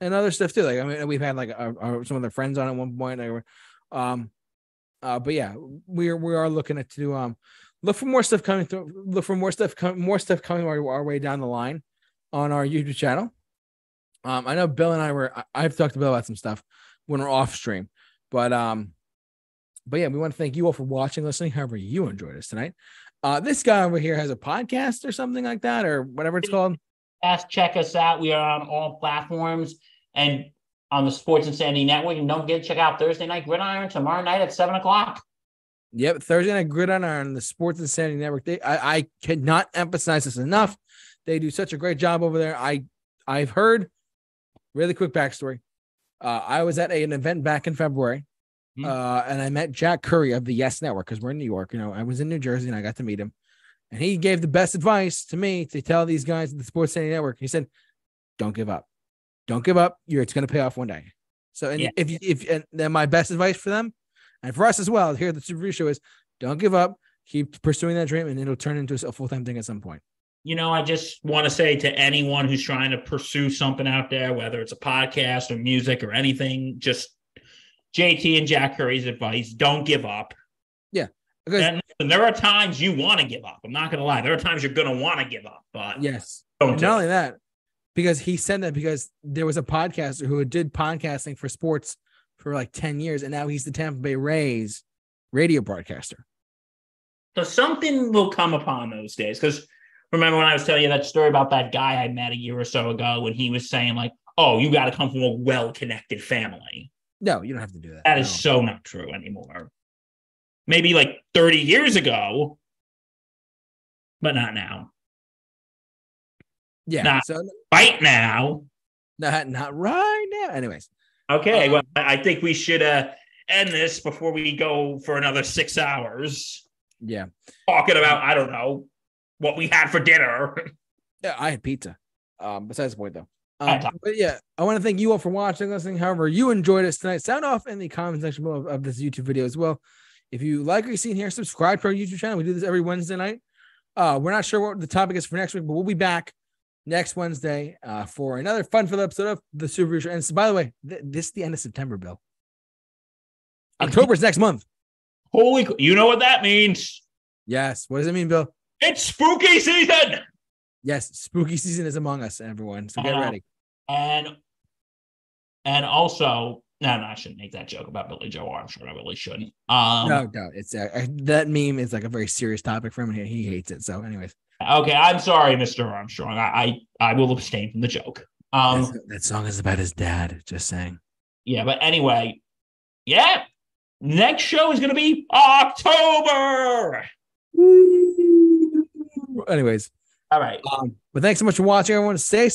and other stuff too. Like I mean, we've had like our, our, some of their friends on at one point. Um, uh, but yeah, we are we are looking at to do um look for more stuff coming through. Look for more stuff com- more stuff coming our, our way down the line on our YouTube channel. Um, I know Bill and I were I, I've talked to Bill about some stuff when we're off stream, but um, but yeah, we want to thank you all for watching, listening, however you enjoyed us tonight. Uh, this guy over here has a podcast or something like that, or whatever it's called. Ask, check us out. We are on all platforms and on the Sports and Insanity Network. And don't forget to check out Thursday Night Gridiron tomorrow night at seven o'clock. Yep, Thursday Night Gridiron on the Sports Insanity Network. They, I, I cannot emphasize this enough. They do such a great job over there. I, I've heard. Really quick backstory. Uh, I was at a- an event back in February, Hmm. uh, and I met Jack Curry of the Yes Network because we're in New York. You know, I was in New Jersey and I got to meet him, and he gave the best advice to me to tell these guys at the Sports Insanity Network. He said, "Don't give up. Don't give up. You're it's going to pay off one day." So, and Yeah. if you if and then my best advice for them and for us as well here at the Super Show is don't give up. Keep pursuing that dream, and it'll turn into a full time thing at some point. You know, I just want to say to anyone who's trying to pursue something out there, whether it's a podcast or music or anything, just JT and Jack Curry's advice: don't give up. Yeah because And, and there are times you want to give up. I'm not going to lie. There are times you're going to want to give up, but yes, don't not only that, because he said that because there was a podcaster who did podcasting for sports for like 10 years, and now he's the Tampa Bay Rays radio broadcaster. So something will come upon those days. Because remember when I was telling you that story about that guy I met a year or so ago when he was saying like, "Oh, you got to come from a well-connected family." No, you don't have to do that. That is No. so not true anymore. Maybe like 30 years ago, but not now. yeah. nah. So Right now. not not right now. Anyways, Okay. Um, well, I think we should uh, end this before we go for another six hours yeah, talking about I don't know what we had for dinner. yeah. I had pizza. Um, besides the point though. Um, but yeah, I want to thank you all for watching, listening. However, you enjoyed us tonight. Sound off in the comment section below of, of this YouTube video as well. If you like what you see here, subscribe to our YouTube channel. We do this every Wednesday night. Uh, we're not sure what the topic is for next week, but we'll be back next Wednesday uh, for another fun-filled episode of the Super Show. And so, by the way, th- this is the end of September, Bill. October's next month. Holy, you know what that means? Yes. What does it mean, Bill? It's spooky season. Yes, spooky season is among us, everyone. So get Uh, ready. And and also, no, no, I shouldn't make that joke about Billie Joe Armstrong. I really shouldn't. Um, no, no, it's uh, that meme is like a very serious topic for him, and he, he hates it. So, anyways, Okay, I'm sorry, Mr. Armstrong. I I, I will abstain from the joke. Um, that song is about his dad. Just saying. yeah, but anyway, yeah. Next show is gonna be October. Anyways, All right. um, but thanks so much for watching, everyone. Stay safe.